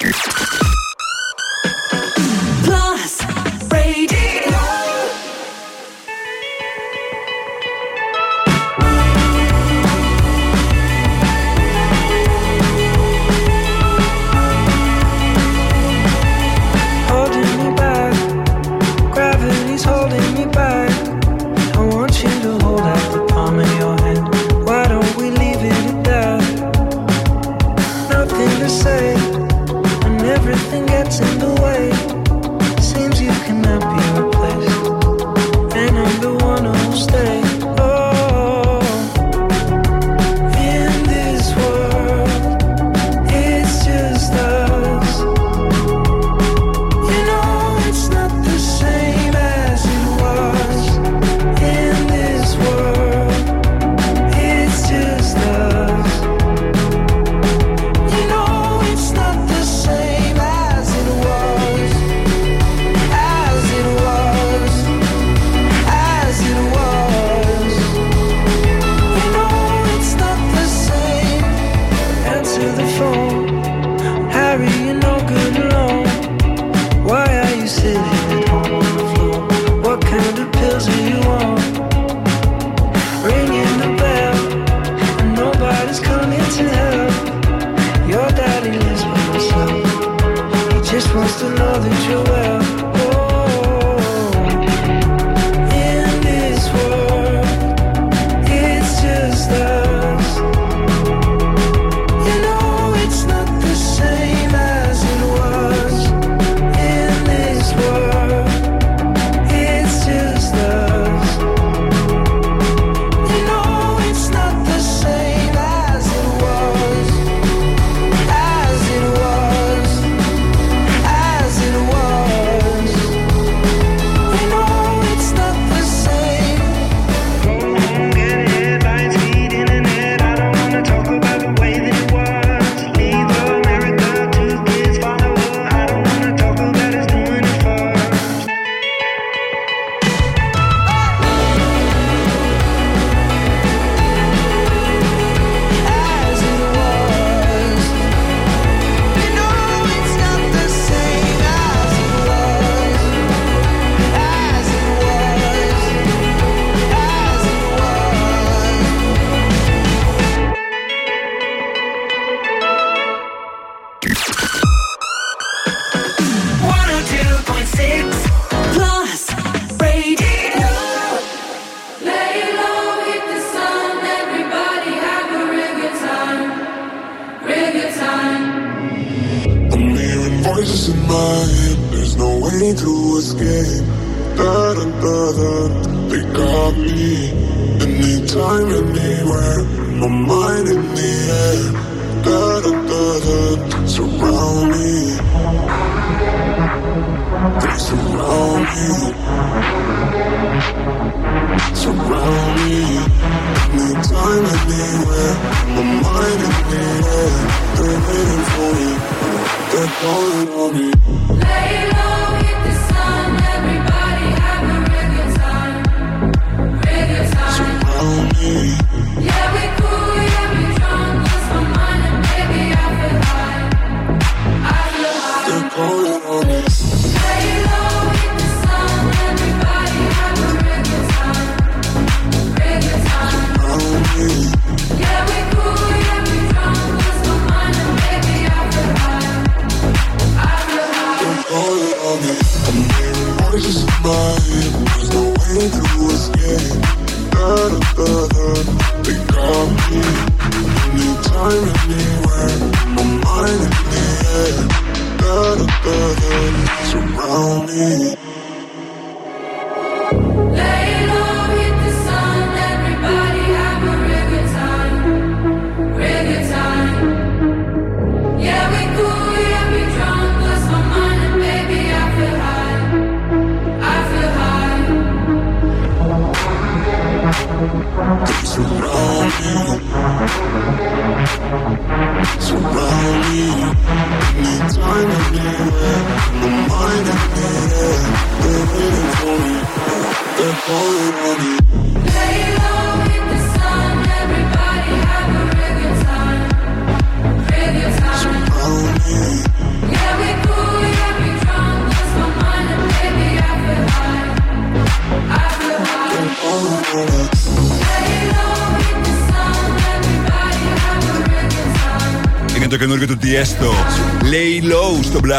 Plus Radio.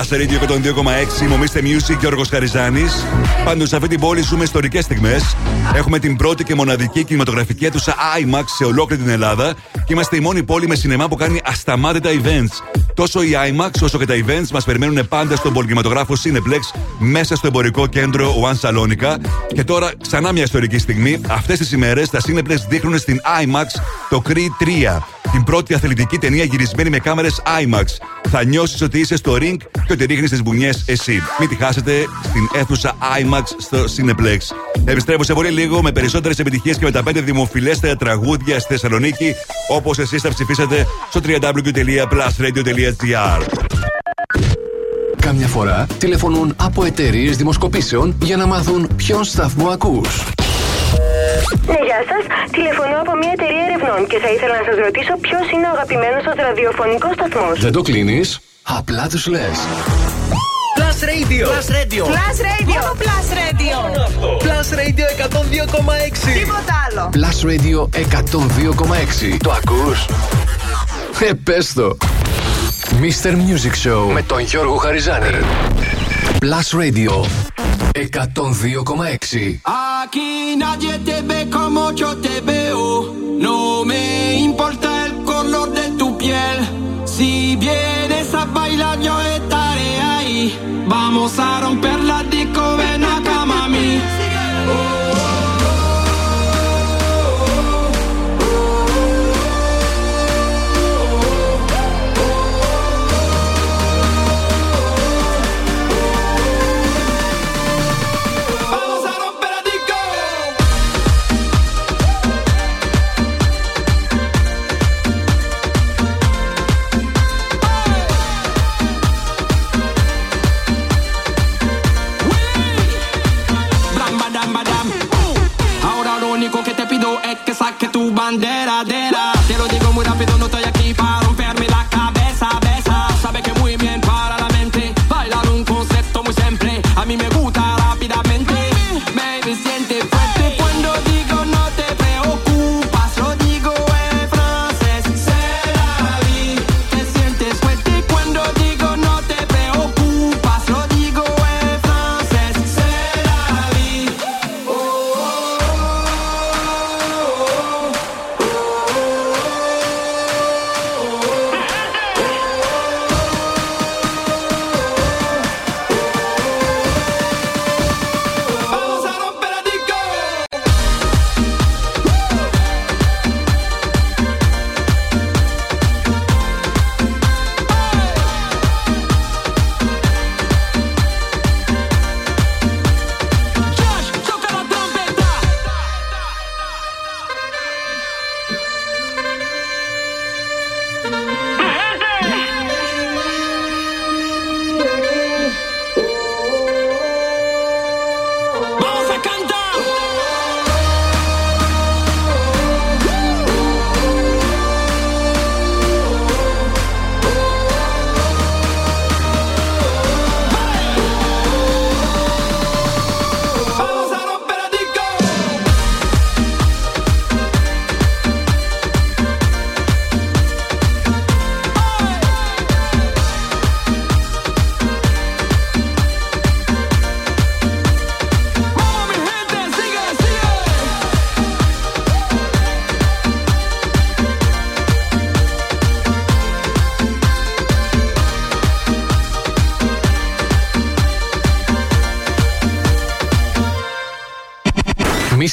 Blast Radio 102,6. Μομίστε Music Γιώργος Χαριζάνης. Πάντως σε αυτή την πόλη ζούμε ιστορικές στιγμές. Έχουμε την πρώτη και μοναδική κινηματογραφική αίθουσα IMAX σε ολόκληρη την Ελλάδα και είμαστε η μόνη πόλη με σινεμά που κάνει ασταμάτητα events. Τόσο η IMAX όσο και τα events μας περιμένουν πάντα στον πολυκινηματογράφο Cineplex μέσα στο εμπορικό κέντρο One Salonica. Και τώρα ξανά μια ιστορική στιγμή. Αυτές τις ημέρες τα Cineplex δείχνουν στην IMAX το Creed 3. Την πρώτη αθλητική ταινία γυρισμένη με κάμερες IMAX. Θα νιώσεις ότι είσαι στο ring και ότι ρίχνεις τις μπουνιές εσύ. Μην τη χάσετε στην αίθουσα IMAX στο Cineplex. Επιστρέφω σε πολύ λίγο με περισσότερες επιτυχίες και με τα 5 δημοφιλέστερα τραγούδια στη Θεσσαλονίκη, όπως εσείς θα ψηφίσετε στο www.plusradio.gr. Κάμια φορά τηλεφωνούν από εταιρείες δημοσκοπήσεων για να μάθουν ποιον σταθμό ακούς. Ναι, γεια σας. Τηλεφωνώ από μια εταιρεία ερευνών και θα ήθελα να σας ρωτήσω ποιος είναι ο αγαπημένος σας ραδιοφωνικός σταθμός. Δεν το κλείνεις, απλά του λε. Plus Radio. Plus Radio. Plus Radio. Μόνο Plus Radio. Plus Radio 102,6. Τίποτα άλλο. Plus Radio 102,6. Το ακούς? Ε, πες το. Mr. Music Show με τον Γιώργο Χαριζάνη. Plus Radio 102,6. Aquí nadie te ve como yo te veo. No me importa el color de tu piel. Si vienes a bailar, yo estaré ahí. Vamos a romper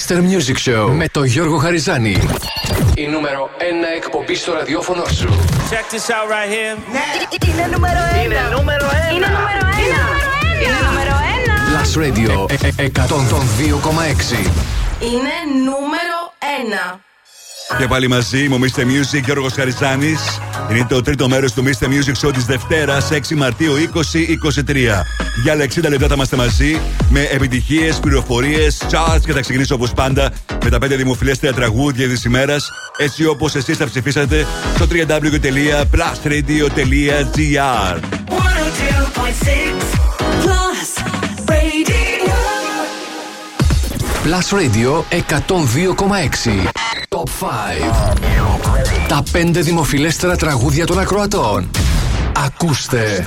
Mr. Music Show με τον Γιώργο Χαριζάνη. Η νούμερο 1 εκπομπή στο ραδιόφωνο σου. Check this out right here. Είναι νούμερο 1. Είναι νούμερο Είναι ένα. νούμερο 1. Είναι νούμερο 1. Plus Radio ε, ε, 102,6. Είναι νούμερο Και πάλι μαζί μου, Mr. Music, Γιώργος Χαριζάνης. Είναι το τρίτο μέρος του Mr. Music Show της Δευτέρας, 6 Μαρτίου 2023. Για άλλα 60 λεπτά θα είμαστε μαζί με επιτυχίες, πληροφορίες, charts και θα ξεκινήσω όπως πάντα με τα 5 δημοφιλέστερα τραγούδια της ημέρας, έτσι όπως εσείς θα ψηφίσατε στο www.plusradio.gr. 102.6 Plus Radio 102,6. Top 5. Τα 5 δημοφιλέστερα τραγούδια των ακροατών. Ακούστε.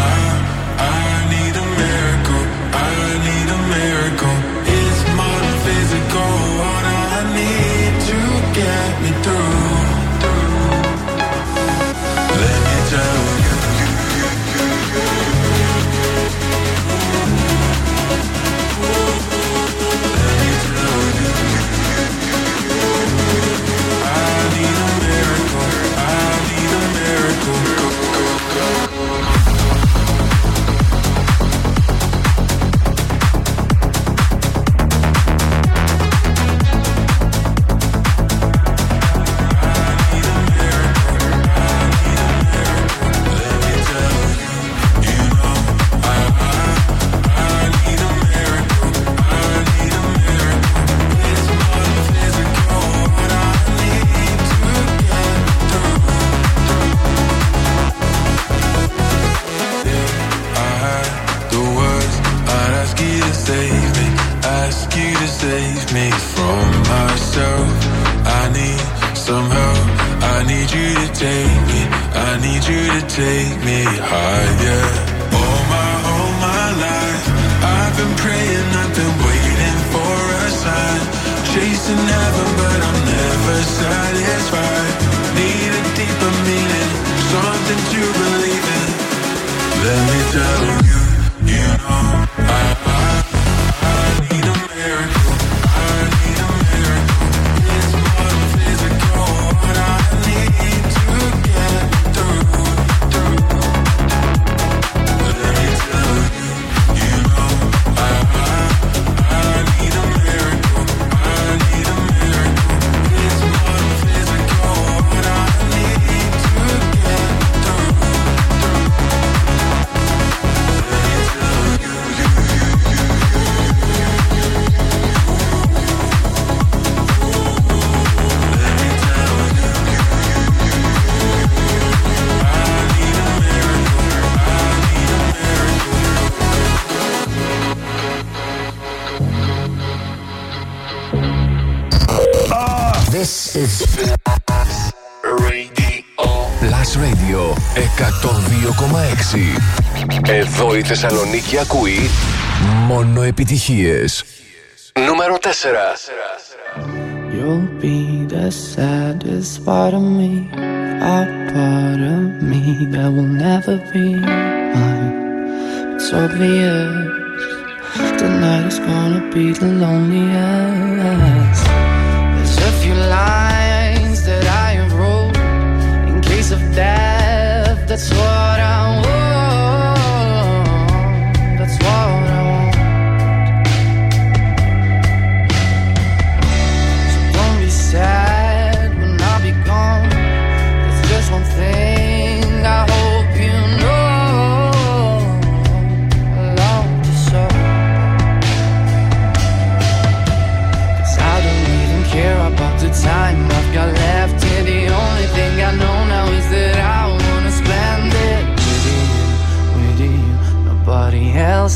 high. Θεσσαλονίκη ακούει μόνο επιτυχίες. Νούμερο 4. You'll be the saddest part of me, a part of me that will never be mine. It's obvious tonight is gonna be the loneliest. There's a few lines that I have wrote in case of death. That's what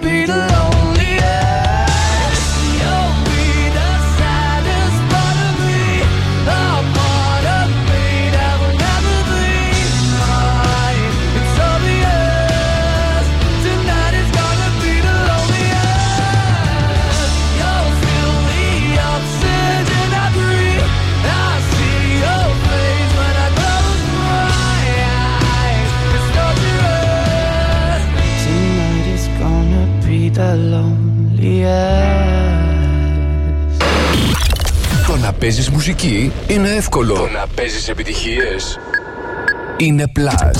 be the μουσική είναι εύκολο. Το να παίζεις επιτυχίες, είναι Plus.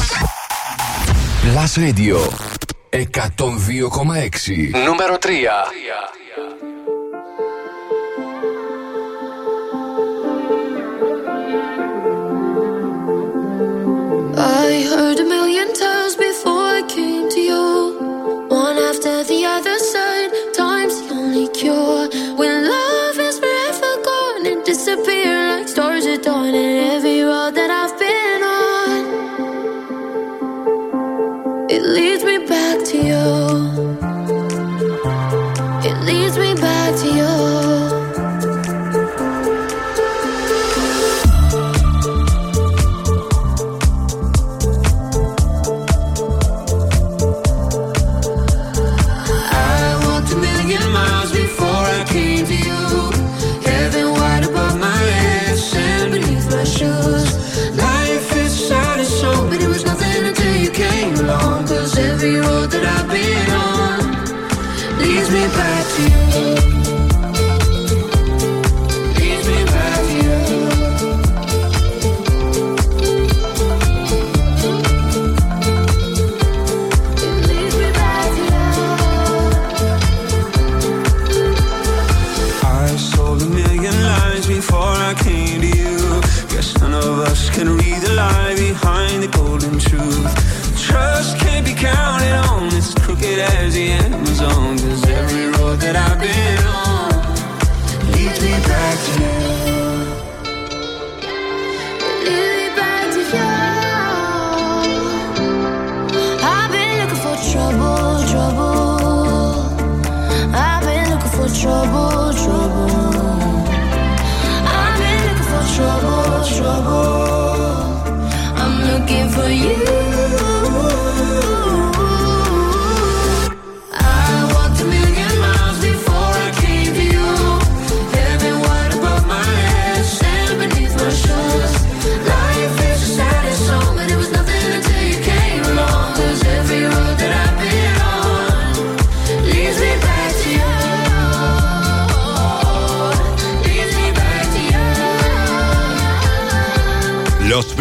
Plus Radio 102,6 Νούμερο 3 I heard a million times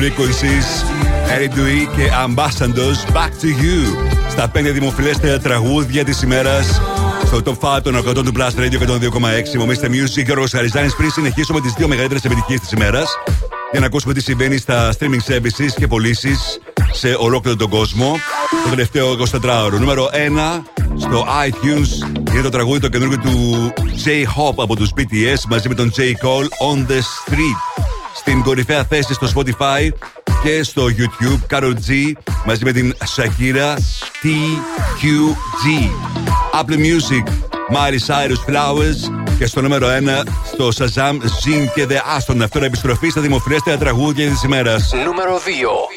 Frequencies, Dewey και Ambassadors Back to You. Στα 5 δημοφιλέστερα τραγούδια της ημέρας. Στο top 5 των ακροτών του Blast Radio 102,6. Μομίστε Music και ο Ροσαριζάνη πριν συνεχίσουμε τις δύο μεγαλύτερες επιτυχίες της ημέρας. Για να ακούσουμε τι συμβαίνει στα streaming services και πωλήσεις σε ολόκληρο τον κόσμο. Το τελευταίο 24ωρο. Νούμερο 1 στο iTunes είναι το τραγούδι το καινούργιο του J-Hop από τους BTS μαζί με τον J Call On The Street την κορυφαία θέση στο Spotify και στο YouTube. Carol G μαζί με την Shakira TQG. Apple Music, Miley Cyrus Flowers και στο νούμερο 1 στο Shazam Zin και The Aston. Αυτό επιστροφή στα δημοφιλέστερα τραγούδια της ημέρας. Νούμερο 2.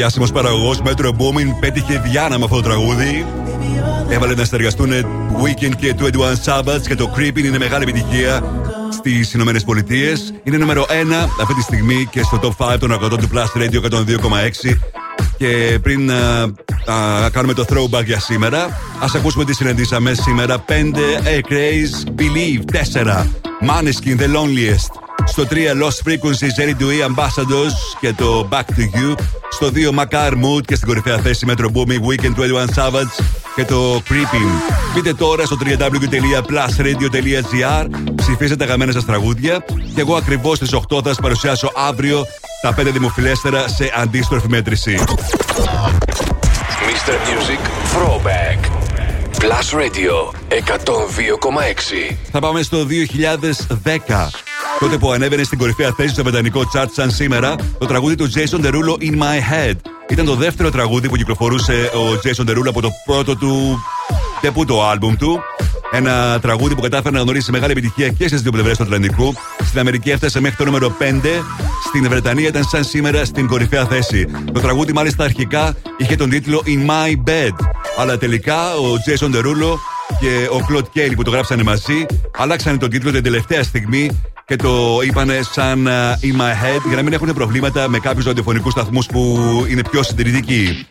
Διάσημος παραγωγός Metro Boomin πέτυχε Διάνα με αυτό το τραγούδι. Έβαλε να συνεργαστούν Weekend και 21 Sabbaths και το Creeping είναι μεγάλη επιτυχία στις Ηνωμένες Πολιτείες. Είναι νούμερο 1 αυτή τη στιγμή και στο top 5 των αγωτών του Plus Radio 102,6. Και πριν α, α, κάνουμε το throwback για σήμερα, ας ακούσουμε τι συναντήσαμε σήμερα. 5 A Craze Believe 4 Maneskin The Loneliest. Στο 3 Lost Frequencies Jerry Dewey Ambassadors και το Back to You. Στο 2 Macar Mood και στην κορυφαία θέση Metro Booming Weekend 21 Savage και το Creeping. Μπείτε τώρα στο www.plusradio.gr Ψηφίστε τα αγαπημένα σας τραγούδια και εγώ ακριβώς στις 8 θα σας παρουσιάσω αύριο τα 5 δημοφιλέστερα σε αντίστροφη μέτρηση. Mr. Music Throwback. Plus Radio 102,6. Θα πάμε στο 2010. Τότε που ανέβαινε στην κορυφαία θέση στο βρετανικό chart σαν σήμερα, το τραγούδι του Jason Derulo In My Head. Ήταν το δεύτερο τραγούδι που κυκλοφορούσε ο Jason Derulo από το πρώτο του τεπούτο άλμπουμ του. Ένα τραγούδι που κατάφερε να γνωρίσει μεγάλη επιτυχία και στις δύο πλευρές του Ατλαντικού. Στην Αμερική έφτασε μέχρι το νούμερο 5. Στην Βρετανία ήταν σαν σήμερα στην κορυφαία θέση. Το τραγούδι μάλιστα αρχικά είχε τον τίτλο In My Bed. Αλλά τελικά ο Jason Derulo και ο Κλοντ Κέιλι που το γράψανε μαζί αλλάξανε τον τίτλο την τελευταία στιγμή και το είπανε σαν uh, in my head για να μην έχουν προβλήματα με κάποιους ραδιοφωνικούς σταθμούς που είναι πιο συντηρητικοί.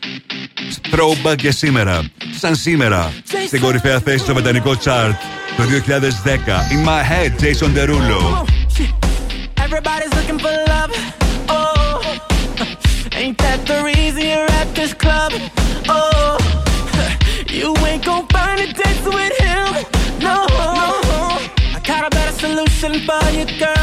Throwback και σήμερα. Σαν σήμερα. Στην κορυφαία θέση στο βετανικό chart το 2010. In my head, Jason Derulo. Everybody's looking for love. Oh, ain't that the reason you're at this club? Oh, (laughs) you ain't gonna find a dance with listen by your girl.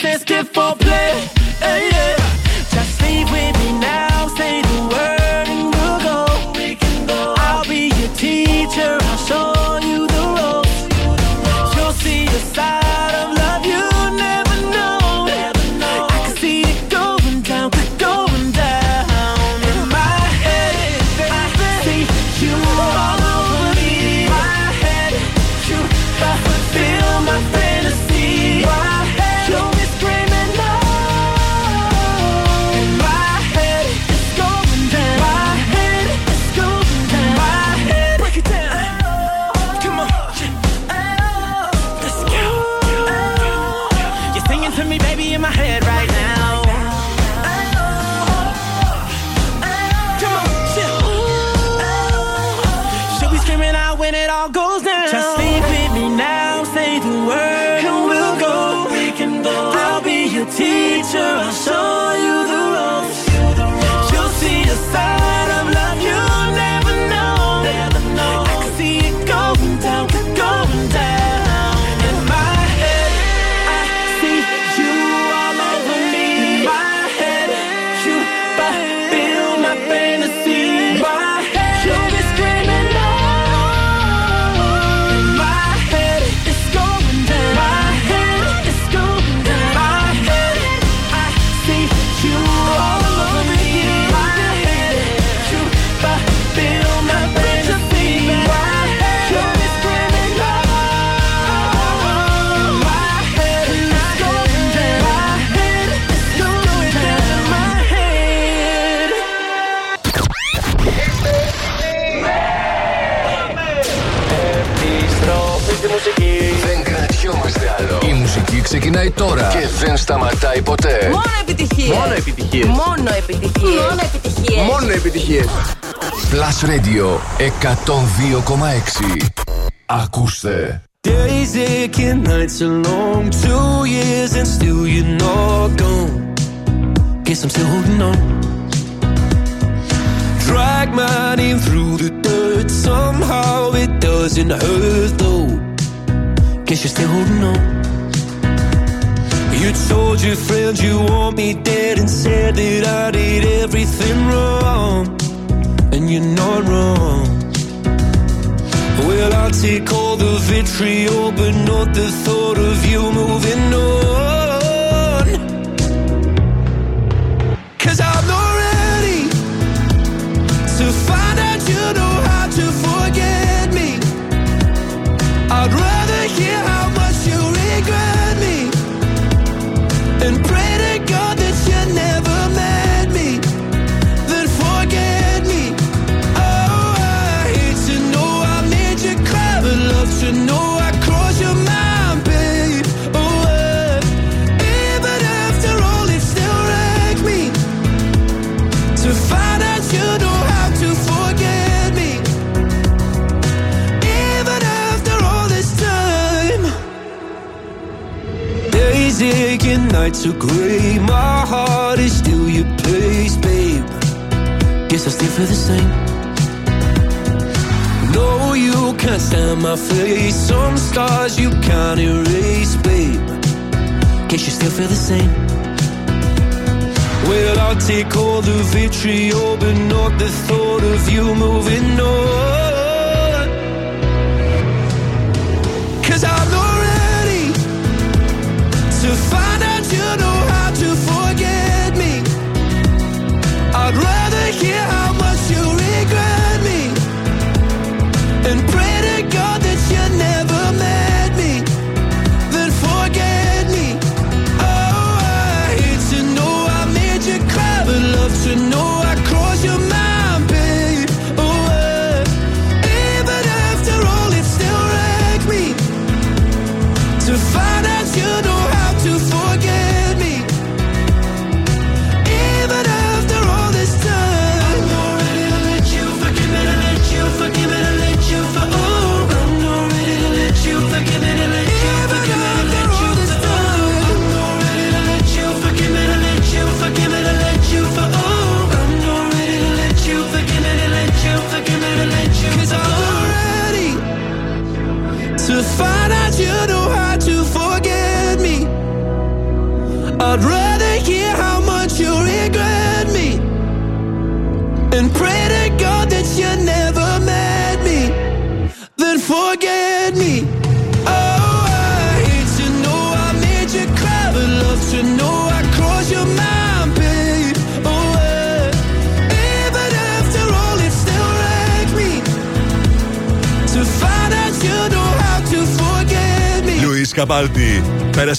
sais ce qu'il faut plaire. ξεκινάει τώρα και δεν σταματάει ποτέ. Μόνο επιτυχίε! Μόνο επιτυχίε! Μόνο επιτυχίε! Μόνο επιτυχίε! Μόνο επιτυχίε! Plus Radio 102,6 Ακούστε. Days aching, nights are long, two years and still you're not gone. Guess I'm still holding on. Drag my name through the dirt, somehow it doesn't hurt though. Guess you're still holding on. You told your friends you want me dead and said that I did everything wrong. And you're not wrong. Well, I take all the vitriol, but not the thought of you moving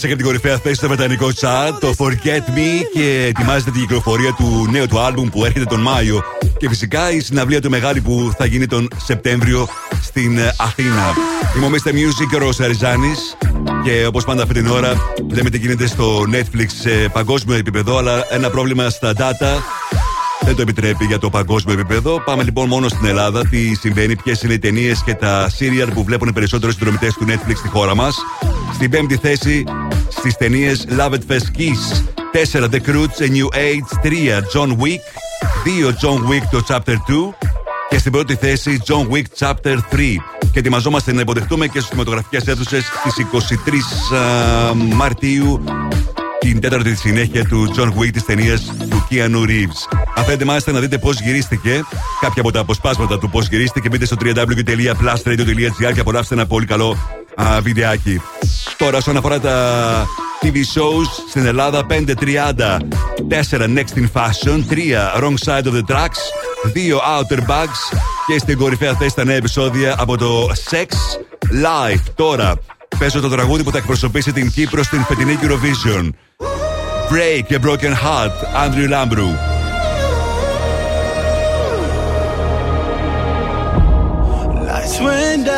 πέρασε και από την κορυφαία θέση στο βρετανικό τσάτ, το Forget Me και ετοιμάζεται την κυκλοφορία του νέου του άλμπουμ που έρχεται τον Μάιο. Και φυσικά η συναυλία του μεγάλη που θα γίνει τον Σεπτέμβριο στην ε, Αθήνα. Είμαι ο Mr. Music και ο Ροσαριζάνη. Και όπως πάντα αυτή την ώρα, λέμε τι γίνεται στο Netflix σε παγκόσμιο επίπεδο, αλλά ένα πρόβλημα στα data δεν το επιτρέπει για το παγκόσμιο επίπεδο. Πάμε λοιπόν μόνο στην Ελλάδα. Τι συμβαίνει, ποιες είναι οι ταινίες και τα serial που βλέπουν οι περισσότεροι συνδρομητές του Netflix στη χώρα μας. Στην πέμπτη θέση στι ταινίες Love at First Kiss. 4 The Croods, A New Age. 3 John Wick. 2 John Wick το Chapter 2. Και στην πρώτη θέση John Wick Chapter 3. Και ετοιμαζόμαστε να υποδεχτούμε και στις κινηματογραφικές αίθουσες στις 23 α, Μαρτίου την τέταρτη συνέχεια του John Wick της ταινίας του Keanu Reeves. Αν θέλετε μάλιστα να δείτε πώς γυρίστηκε, κάποια από τα αποσπάσματα του πώς γυρίστηκε, μπείτε στο www.plusradio.gr και απολαύστε ένα πολύ καλό α, βιντεάκι. Τώρα, όσον αφορά τα TV shows στην Ελλάδα, 5.30, 4 Next in Fashion, 3 Wrong Side of the Tracks, 2 Outer Bags και στην κορυφαία θέση τα νέα επεισόδια από το Sex Life. Τώρα, παίζω το τραγούδι που θα εκπροσωπήσει την Κύπρο στην φετινή Eurovision. Break a Broken Heart, Andrew Lambrew. Lights went down,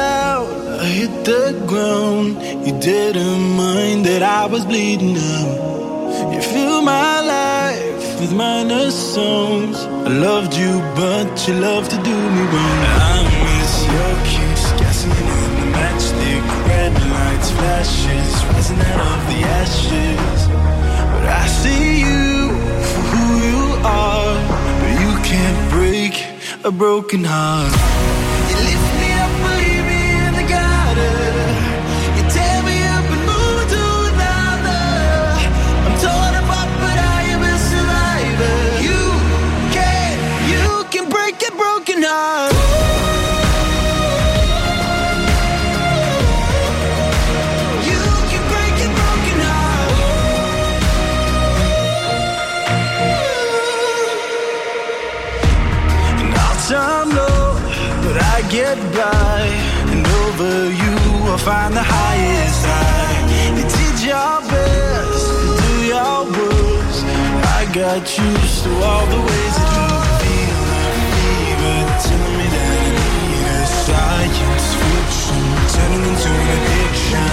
I hit the ground. You didn't mind that I was bleeding out. You filled my life with minor songs. I loved you, but you loved to do me wrong. I miss your kiss, gasoline in the matchstick, red lights, flashes, rising out of the ashes. But I see you for who you are, but you can't break a broken heart. Used to all the ways that you feel fever, telling me that I need a science fiction, turning into an addiction.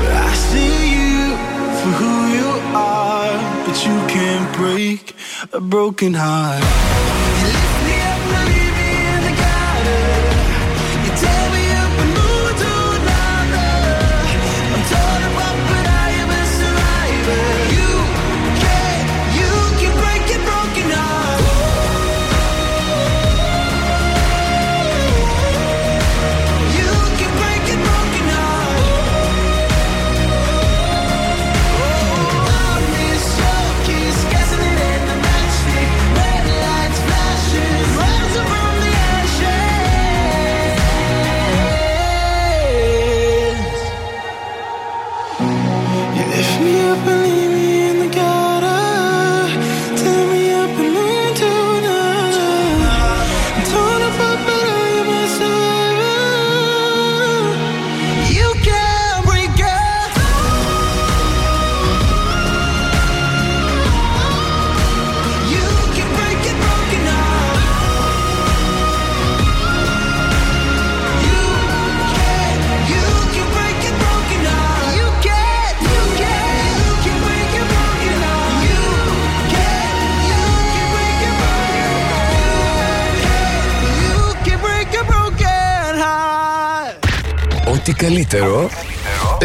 But I see you for who you are, but you can't break a broken heart.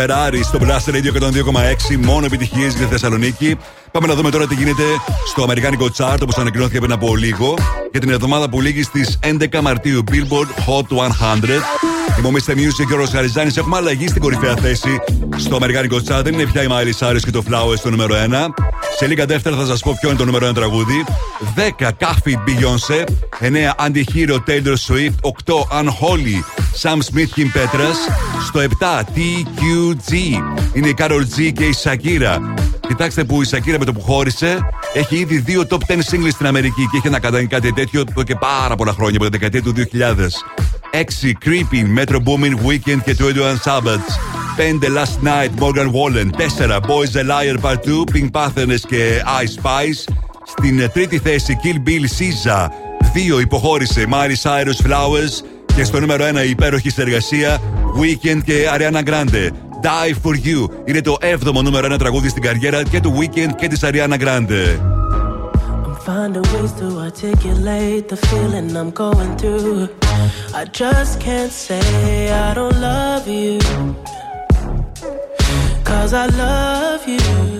Ferrari στο Blast Radio 102,6. Μόνο επιτυχίες για τη Θεσσαλονίκη. Πάμε να δούμε τώρα τι γίνεται στο Αμερικάνικο Chart όπως ανακοινώθηκε πριν από λίγο για την εβδομάδα που λήγει στις 11 Μαρτίου. Billboard Hot 100. Είμαι ο Mr. Music και ο Ροσχαριζάνη. Έχουμε αλλαγή στην κορυφαία θέση στο Αμερικάνικο Chart. Δεν είναι πια η Miley Cyrus και το Flowers στο νούμερο 1. Σε λίγα δεύτερα θα σας πω ποιο είναι το νούμερο 1 τραγούδι. 10 Coffee Beyoncé. 9 Anti-Hero Taylor Swift. 8 Unholy Sam Smith Kim Petras. Στο 7 TQG είναι η Carol G και η Shakira. Κοιτάξτε που η Shakira με το που χώρισε έχει ήδη δύο top 10 singles στην Αμερική και έχει να κάνει κάτι τέτοιο εδώ και πάρα πολλά χρόνια από την δεκαετία του 2000. 6 Creeping, Metro Booming Weekend και 21 Sabbats. 5 Last Night, Morgan Wallen. 4 Boys a Liar Part 2, Pink Panthers και Ice Spice. Στην τρίτη θέση Kill Bill Caesar. 2 υποχώρησε Miley Cyrus Flowers. Και στο νούμερο 1 η υπέροχη συνεργασία Weekend και Ariana Grande. Die for You είναι το 7ο νούμερο 1 τραγούδι στην καριέρα και του Weekend και της Ariana Grande. finding ways to articulate the feeling I'm going through. I just can't say I don't love you. Cause I love you.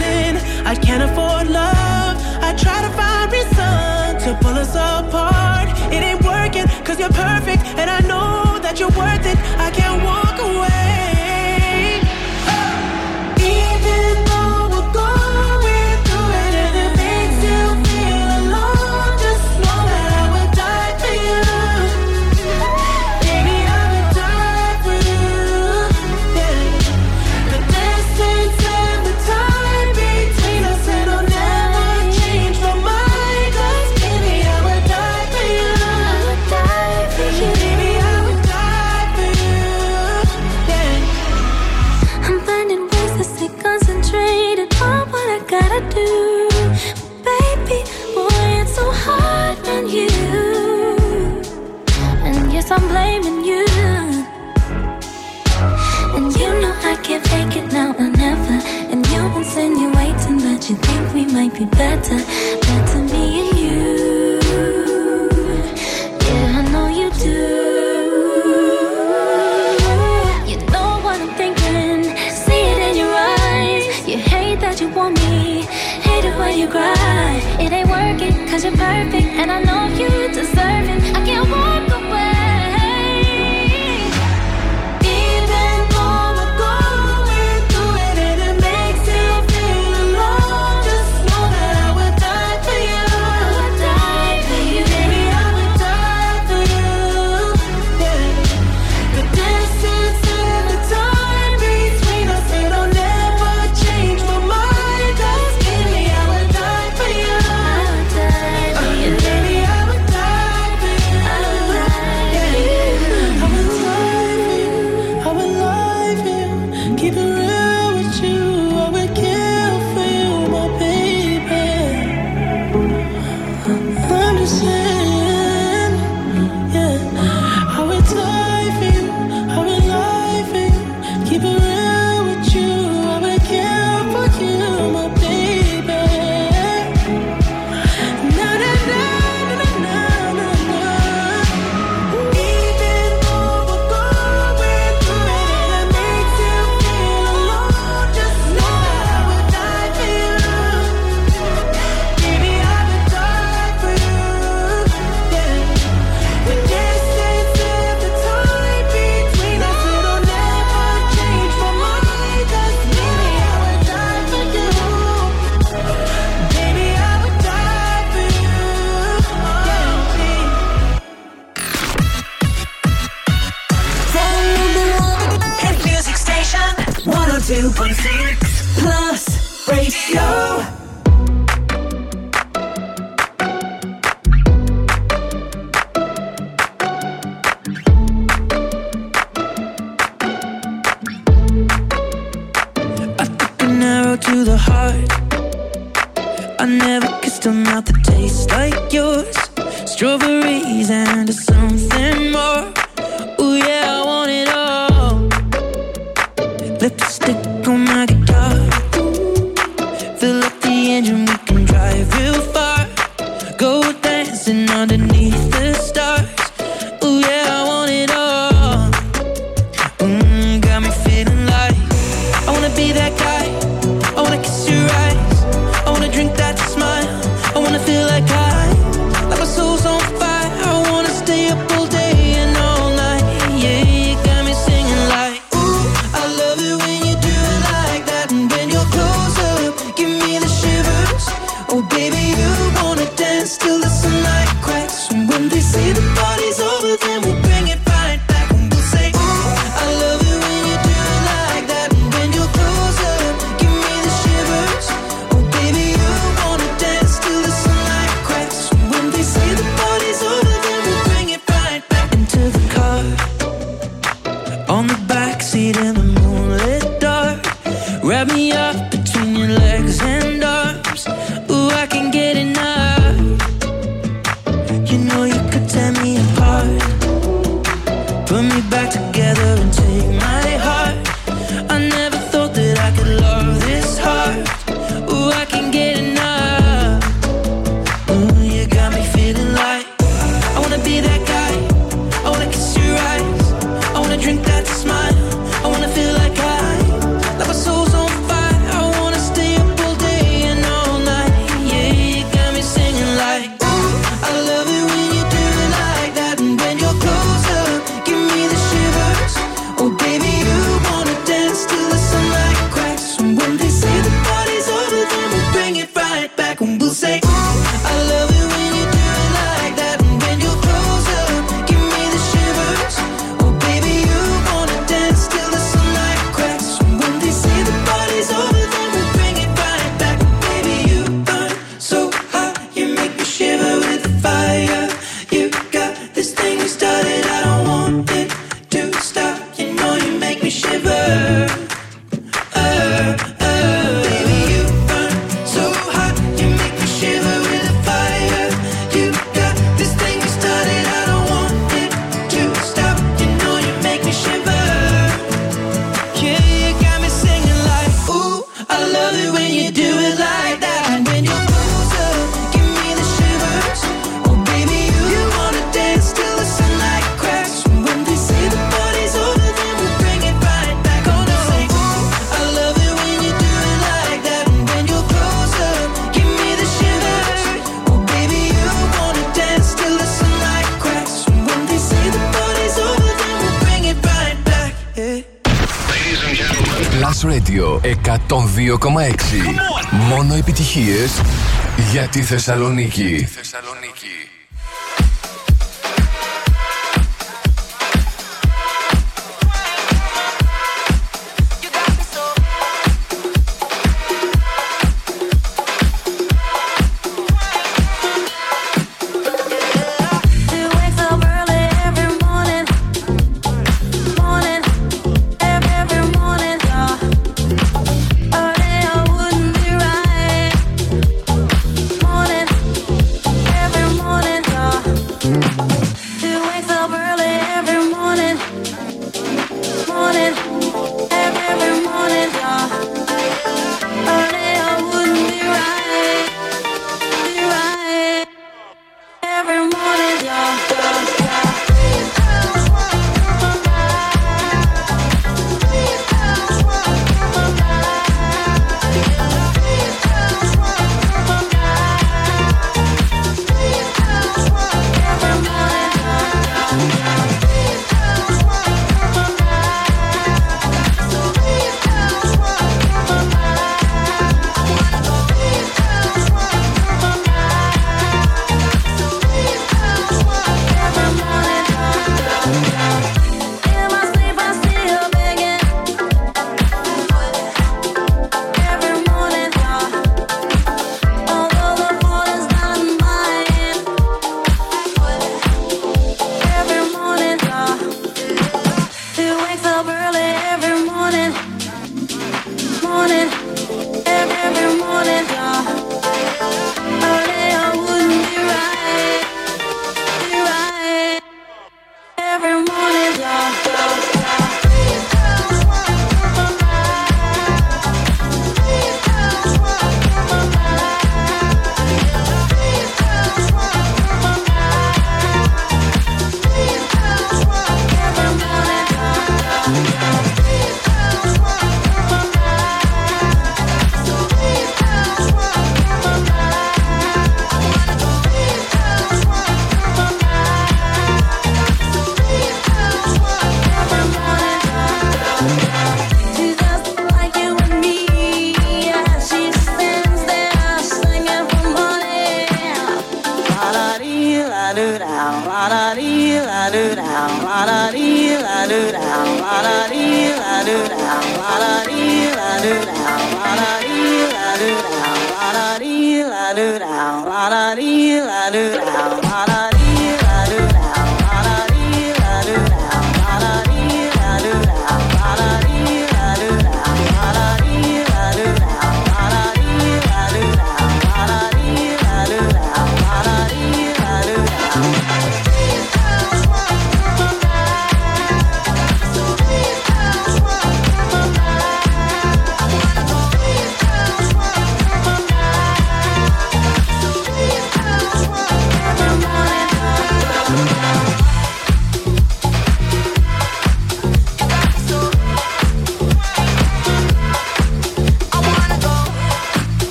I can't afford love. I try to find reason to pull us apart. It ain't working, cause you're perfect, and I know that you're worth it. I you're perfect. And I know you deserve it. Για τη Θεσσαλονίκη.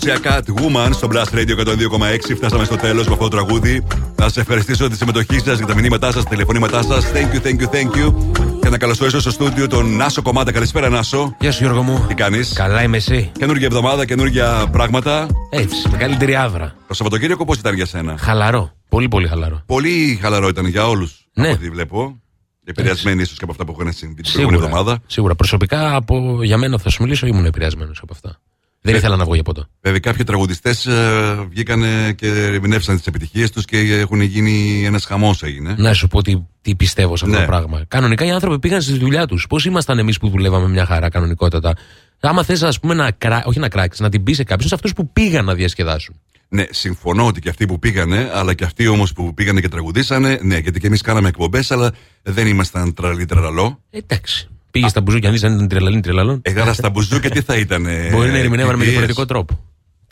Doja Cat Woman στο Blast Radio 102,6. Φτάσαμε στο τέλος με αυτό το τραγούδι. Να σα ευχαριστήσω για τη συμμετοχή σας, για τα μηνύματά σας, τα τηλεφωνήματά σας. Thank you, thank you, thank you. Και να καλωσορίσω στο στούντιο τον Νάσο Κομμάτα. Καλησπέρα, Νάσο. Γεια σου, Γιώργο μου. Τι κάνεις; Καλά είμαι εσύ. Καινούργια εβδομάδα, καινούργια πράγματα. Έτσι, μεγαλύτερη άβρα. Το Σαββατοκύριακο πώς ήταν για σένα; Χαλαρό. Πολύ, πολύ χαλαρό. Πολύ χαλαρό ήταν για όλους. Ναι. Από ό,τι βλέπω. Επηρεασμένοι ίσως και από αυτά που έχουν συμβεί την προηγούμενη Σίγουρα. εβδομάδα. Σίγουρα. Προσωπικά, από, για μένα θα σου μιλήσω, ήμουν επηρεασμένος από αυτά. Δεν Ε, ήθελα να βγω για ποτέ. Βέβαια, κάποιοι τραγουδιστές βγήκαν και ερμηνεύσαν τις επιτυχίες τους και έχουν γίνει ένας χαμός έγινε. Να σου πω τι, τι πιστεύω σε αυτό Ναι. το πράγμα. Κανονικά οι άνθρωποι πήγαν στη δουλειά τους. Πώς ήμασταν εμείς που δουλεύαμε μια χαρά κανονικότατα; Άμα θες, ας πούμε, να κρά... όχι να κράξεις, να την πεις σε κάποιους, σε αυτούς που πήγαν να διασκεδάσουν. Ναι, συμφωνώ ότι και αυτοί που πήγανε, αλλά και αυτοί όμως που πήγανε και τραγουδήσανε, ναι, γιατί και εμείς κάναμε εκπομπές, αλλά δεν ήμασταν τραλή τραλαλό. Εντάξει. Πήγες στα μπουζούκια, αν δει αν ήταν τρελαλήν τρελαλών. Ε, αλλά στα μπουζούκια τι θα ήταν. Μπορεί να ερμηνεύανε με διαφορετικό τρόπο.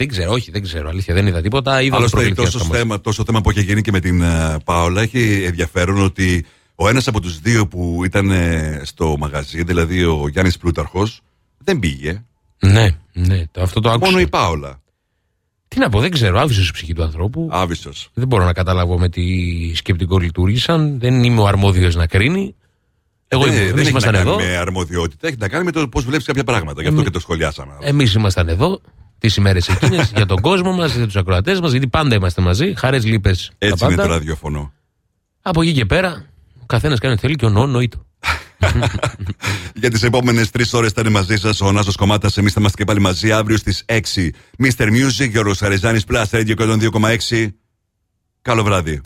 Δεν ξέρω, όχι, δεν ξέρω. Αλήθεια, δεν είδα τίποτα. Είδα Άλλωστε, προβληθεί τόσο αυτό όμως. θέμα, τόσο θέμα που έχει γίνει και με την uh, Πάολα έχει ενδιαφέρον ότι ο ένας από τους δύο που ήταν ε, στο μαγαζί, δηλαδή ο Γιάννης Πλούταρχος, δεν πήγε. Ναι, Ναι, το- αυτό το άκουσα. Μόνο η Πάολα. Τι να πω, δεν ξέρω. Άβυσο η ψυχή του ανθρώπου. Άβυσο. Δεν μπορώ να καταλάβω με τι σκεπτικό λειτουργήσαν. Δεν είμαι ο αρμόδιος να κρίνει. Εγώ δεν, είμαι, δεν εμείς έχει να ήμασταν κάνει εδώ. με αρμοδιότητα, έχει να κάνει με το πώς βλέπεις κάποια πράγματα. Γι' αυτό και το σχολιάσαμε. Εμείς ήμασταν εδώ τις ημέρες εκείνες (laughs) για τον κόσμο μας, για τους ακροατές μας, γιατί πάντα είμαστε μαζί. Χαρές, λύπες. Έτσι είναι το ραδιοφωνό. Από εκεί και πέρα, ο καθένας κάνει ό,τι θέλει και ο νόνο νοήτο. (laughs) Για τις επόμενες τρεις ώρες θα είναι μαζί σας ο Νάσος Κομμάτα. Εμείς θα είμαστε και πάλι μαζί αύριο στις 6. Mr. Music, Γιώργος Χαριζάνης, Plus Radio 102,6. Καλό βράδυ.